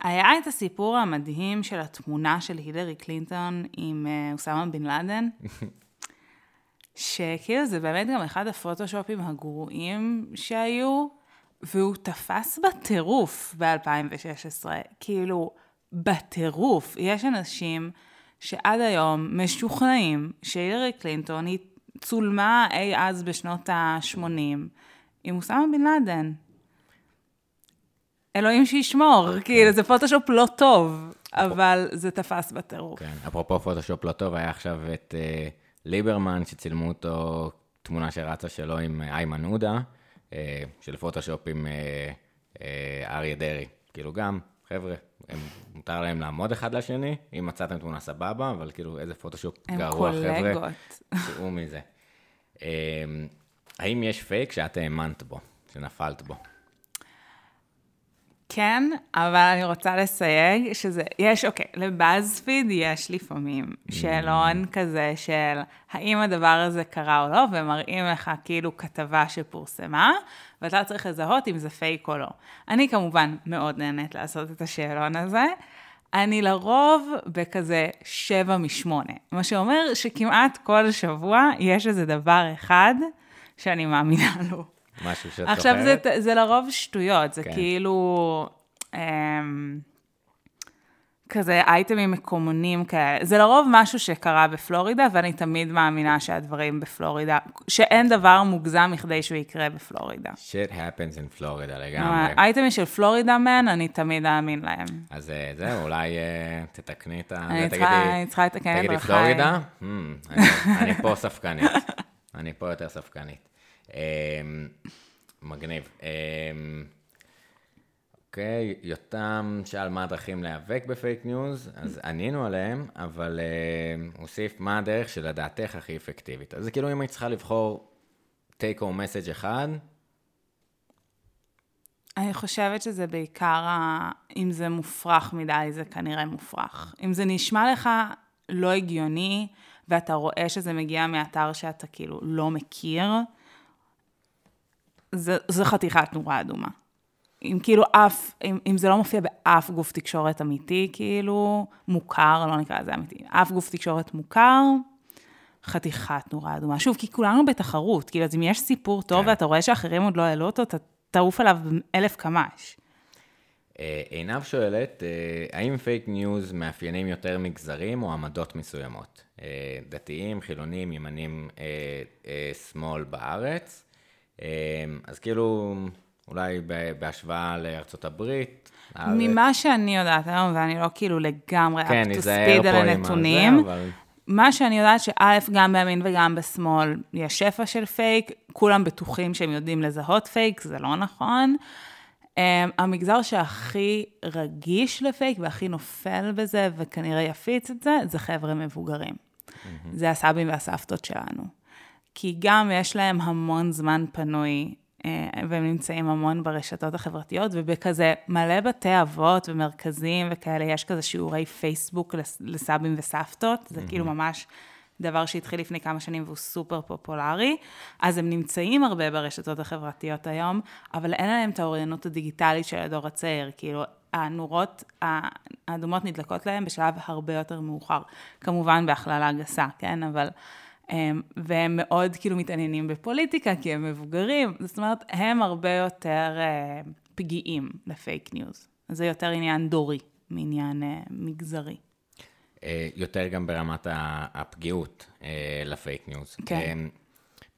היה את הסיפור המדהים של התמונה של הילרי קלינטון עם אה, אוסאמה בן לאדן, שכאילו זה באמת גם אחד הפוטושופים הגרועים שהיו, והוא תפס בטירוף ב-2016. כאילו, בטירוף. יש אנשים שעד היום משוכנעים שהילרי קלינטון היא צולמה אי אז בשנות ה-80 עם אוסאמה בן לאדן. אלוהים שישמור, כן. כאילו זה פוטושופ לא טוב, אבל זה תפס בטירוף. כן, אפרופו פוטושופ לא טוב, היה עכשיו את uh, ליברמן, שצילמו אותו תמונה שרצה שלו עם איימן עודה, uh, של פוטושופ עם uh, uh, אריה דרעי. כאילו גם, חבר'ה, הם, מותר להם לעמוד אחד לשני, אם מצאתם תמונה סבבה, אבל כאילו, איזה פוטושופ גרוע, חבר'ה. הם קולגות. צאו מזה. אמ, האם יש פייק שאת האמנת בו, שנפלת בו? כן, אבל אני רוצה לסייג שזה, יש, אוקיי, לבאזפיד יש לפעמים שאלון mm. כזה של האם הדבר הזה קרה או לא, ומראים לך כאילו כתבה שפורסמה, ואתה צריך לזהות אם זה פייק או לא. אני כמובן מאוד נהנית לעשות את השאלון הזה. אני לרוב בכזה שבע משמונה, מה שאומר שכמעט כל שבוע יש איזה דבר אחד שאני מאמינה לו. משהו שאת זוכרת? עכשיו, זה, זה לרוב שטויות, זה כן. כאילו... אמ, כזה אייטמים מקומונים כאלה. זה לרוב משהו שקרה בפלורידה, ואני תמיד מאמינה שהדברים בפלורידה, שאין דבר מוגזם מכדי שהוא יקרה בפלורידה. shit happens in פלורידה לגמרי. אייטמים של פלורידה מן, אני תמיד אאמין להם. אז אה, זהו, אולי uh, תתקני את ה... אני צריכה, לתקן את דרכיי. תגידי פלורידה? Hmm, אני פה ספקנית. אני פה יותר ספקנית. אמ, מגניב. אמ, אוקיי, יותם שאל מה הדרכים להיאבק בפייק ניוז, אז ענינו עליהם, אבל uh, הוסיף מה הדרך שלדעתך הכי אפקטיבית. אז זה כאילו אם היית צריכה לבחור take home message אחד, אני חושבת שזה בעיקר. אם זה מופרך מדי, זה כנראה מופרך. אם זה נשמע לך לא הגיוני, ואתה רואה שזה מגיע מאתר שאתה כאילו לא מכיר, זה, זה חתיכת נורה אדומה. אם כאילו אף, אם, אם זה לא מופיע באף גוף תקשורת אמיתי, כאילו, מוכר, לא נקרא לזה אמיתי, אף גוף תקשורת מוכר, חתיכת נורה אדומה. שוב, כי כולנו בתחרות, כאילו, אז אם יש סיפור טוב כן. ואתה רואה שאחרים עוד לא העלו אותו, אתה תעוף עליו אלף קמ"ש. אה, עינב שואלת, אה, האם פייק ניוז מאפיינים יותר מגזרים או עמדות מסוימות? אה, דתיים, חילונים, ימנים, שמאל בארץ? אז כאילו, אולי בהשוואה לארצות הברית. ממה שאני יודעת היום, ואני לא כאילו לגמרי כן, up to speed על הנתונים, אבל... מה שאני יודעת שא', גם בימין וגם בשמאל יש שפע של פייק, כולם בטוחים שהם יודעים לזהות פייק, זה לא נכון. Um, המגזר שהכי רגיש לפייק והכי נופל בזה, וכנראה יפיץ את זה, זה חבר'ה מבוגרים. Mm-hmm. זה הסבים והסבתות שלנו. כי גם יש להם המון זמן פנוי אה, והם נמצאים המון ברשתות החברתיות, ובכזה מלא בתי אבות ומרכזים וכאלה, יש כזה שיעורי פייסבוק לסבים וסבתות, זה mm-hmm. כאילו ממש דבר שהתחיל לפני כמה שנים והוא סופר פופולרי, אז הם נמצאים הרבה ברשתות החברתיות היום, אבל אין להם את האוריינות הדיגיטלית של הדור הצעיר, כאילו הנורות האדומות נדלקות להם בשלב הרבה יותר מאוחר, כמובן בהכללה גסה, כן, אבל... והם מאוד כאילו מתעניינים בפוליטיקה, כי הם מבוגרים, זאת אומרת, הם הרבה יותר אה, פגיעים לפייק ניוז. זה יותר עניין דורי מעניין אה, מגזרי. אה, יותר גם ברמת הפגיעות לפייק ניוז. כן.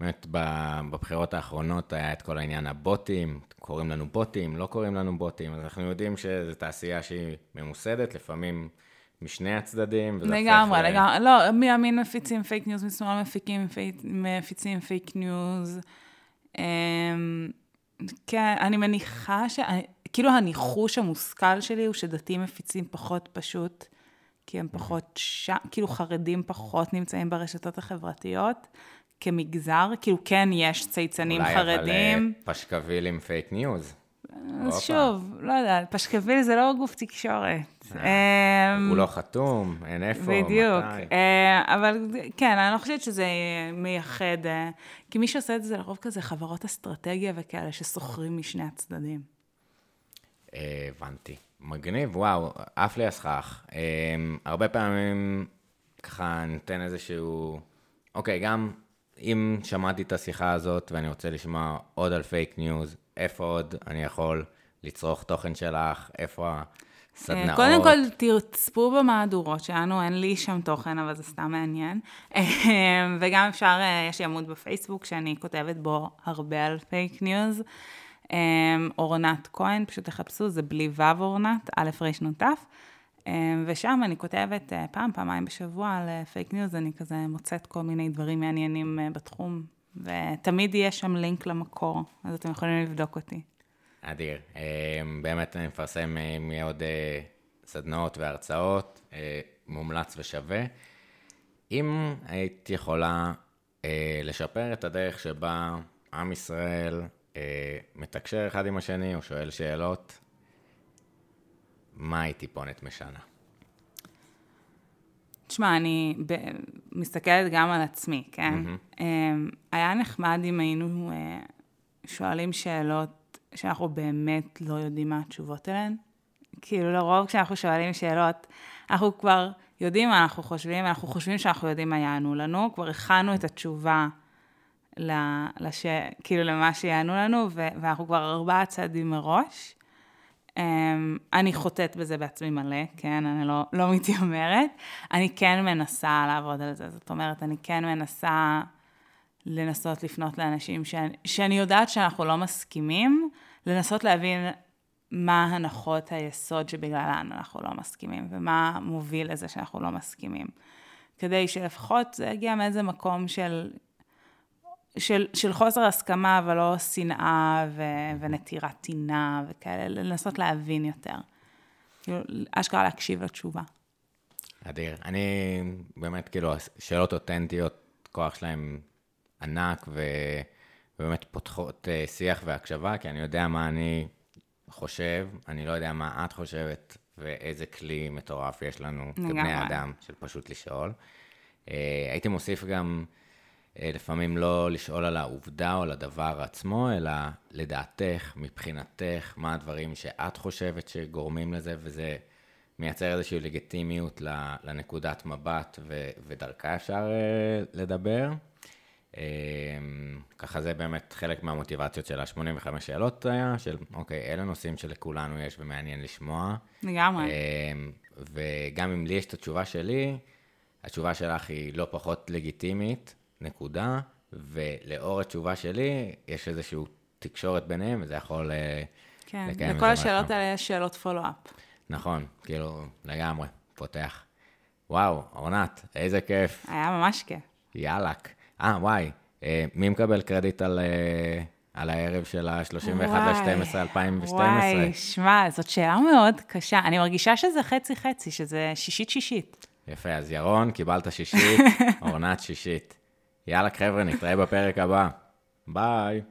באמת, בבחירות האחרונות היה את כל העניין הבוטים, קוראים לנו בוטים, לא קוראים לנו בוטים, אז אנחנו יודעים שזו תעשייה שהיא ממוסדת, לפעמים משני הצדדים, לגמרי. לגמרי, לא, מימין מפיצים פייק ניוז, משמאל מפיקים פייק, מפיצים פייק ניוז. Um, כן, אני מניחה ש... כאילו הניחוש המושכל שלי הוא שדתיים מפיצים פחות פשוט, כי הם פחות שם, כאילו חרדים פחות נמצאים ברשתות החברתיות. כמגזר, כאילו כן יש צייצנים אולי חרדים. אולי אבל פשקוויל עם פייק ניוז. אז שוב, לא יודעת, פשקוויל זה לא גוף תקשורת. אה, אמ, הוא לא חתום, אין איפה, מתי. בדיוק. אה, אבל כן, אני לא חושבת שזה מייחד, אה, כי מי שעושה את זה לרוב כזה חברות אסטרטגיה וכאלה ששוכרים משני הצדדים. הבנתי. מגניב, וואו, עף לי הסכך. הרבה פעמים ככה ניתן איזשהו... אוקיי, גם אם שמעתי את השיחה הזאת ואני רוצה לשמוע עוד על פייק ניוז, איפה עוד אני יכול לצרוך תוכן שלך, איפה הסדנאות? קודם כל, תצפו במהדורות שלנו, אין לי שם תוכן, אבל זה סתם מעניין. וגם אפשר, יש לי עמוד בפייסבוק שאני כותבת בו הרבה על פייק ניוז. אורנת כהן, פשוט תחפשו, זה בלי ו' אורנת, א' ר' נ' ת'. ושם אני כותבת אה, פעם, פעמיים בשבוע על פייק ניוז, אני כזה מוצאת כל מיני דברים מעניינים אה, בתחום, ותמיד יהיה שם לינק למקור, אז אתם יכולים לבדוק אותי. אדיר. אה, באמת אני מפרסם מעוד סדנאות והרצאות, מומלץ ושווה. אם היית יכולה לשפר את הדרך שבה עם ישראל מתקשר אחד עם השני, או שואל שאלות, מה היא טיפונת משנה? תשמע, אני ב... מסתכלת גם על עצמי, כן? Mm-hmm. היה נחמד אם היינו אה, שואלים שאלות שאנחנו באמת לא יודעים מה התשובות אליהן. כאילו, לרוב כשאנחנו שואלים שאלות, אנחנו כבר יודעים מה אנחנו חושבים, אנחנו חושבים שאנחנו יודעים מה יענו לנו, כבר הכנו את התשובה לש... כאילו למה שיענו לנו, ו... ואנחנו כבר ארבעה צעדים מראש. Um, אני חוטאת בזה בעצמי מלא, כן, אני לא, לא מתיימרת. אני כן מנסה לעבוד על זה, זאת אומרת, אני כן מנסה לנסות לפנות לאנשים שאני, שאני יודעת שאנחנו לא מסכימים, לנסות להבין מה הנחות היסוד שבגללן אנחנו לא מסכימים, ומה מוביל לזה שאנחנו לא מסכימים. כדי שלפחות זה יגיע מאיזה מקום של של, של חוסר הסכמה, אבל לא שנאה ו, ונטירת טינה וכאלה, לנסות להבין יותר. כאילו, אשכרה להקשיב לתשובה. אדיר. אני באמת, כאילו, שאלות אותנטיות, כוח שלהם ענק, ו... ובאמת פותחות אה, שיח והקשבה, כי אני יודע מה אני חושב, אני לא יודע מה את חושבת, ואיזה כלי מטורף יש לנו כבני אדם, של פשוט לשאול. אה, הייתי מוסיף גם, אה, לפעמים לא לשאול על העובדה או על הדבר עצמו, אלא לדעתך, מבחינתך, מה הדברים שאת חושבת שגורמים לזה, וזה מייצר איזושהי לגיטימיות לנקודת מבט, ודרכה אפשר לדבר. אמ, ככה זה באמת חלק מהמוטיבציות של ה-85 שאלות היה, של אוקיי, אלה נושאים שלכולנו יש ומעניין לשמוע. לגמרי. אמ, וגם אם לי יש את התשובה שלי, התשובה שלך היא לא פחות לגיטימית, נקודה, ולאור התשובה שלי, יש איזושהי תקשורת ביניהם, וזה יכול אה, כן, לקיים. לכל השאלות האלה יש שאלות פולו-אפ. נכון, כאילו, לגמרי, פותח. וואו, אורנת, איזה כיף. היה ממש כיף. יאללה. אה, וואי, אה, מי מקבל קרדיט על, אה, על הערב של ה-31 ל-12 2012? וואי, שמע, זאת שאלה מאוד קשה. אני מרגישה שזה חצי-חצי, שזה שישית-שישית. יפה, אז ירון, קיבלת שישית, אורנת שישית. יאללה, חבר'ה, נתראה בפרק הבא. ביי.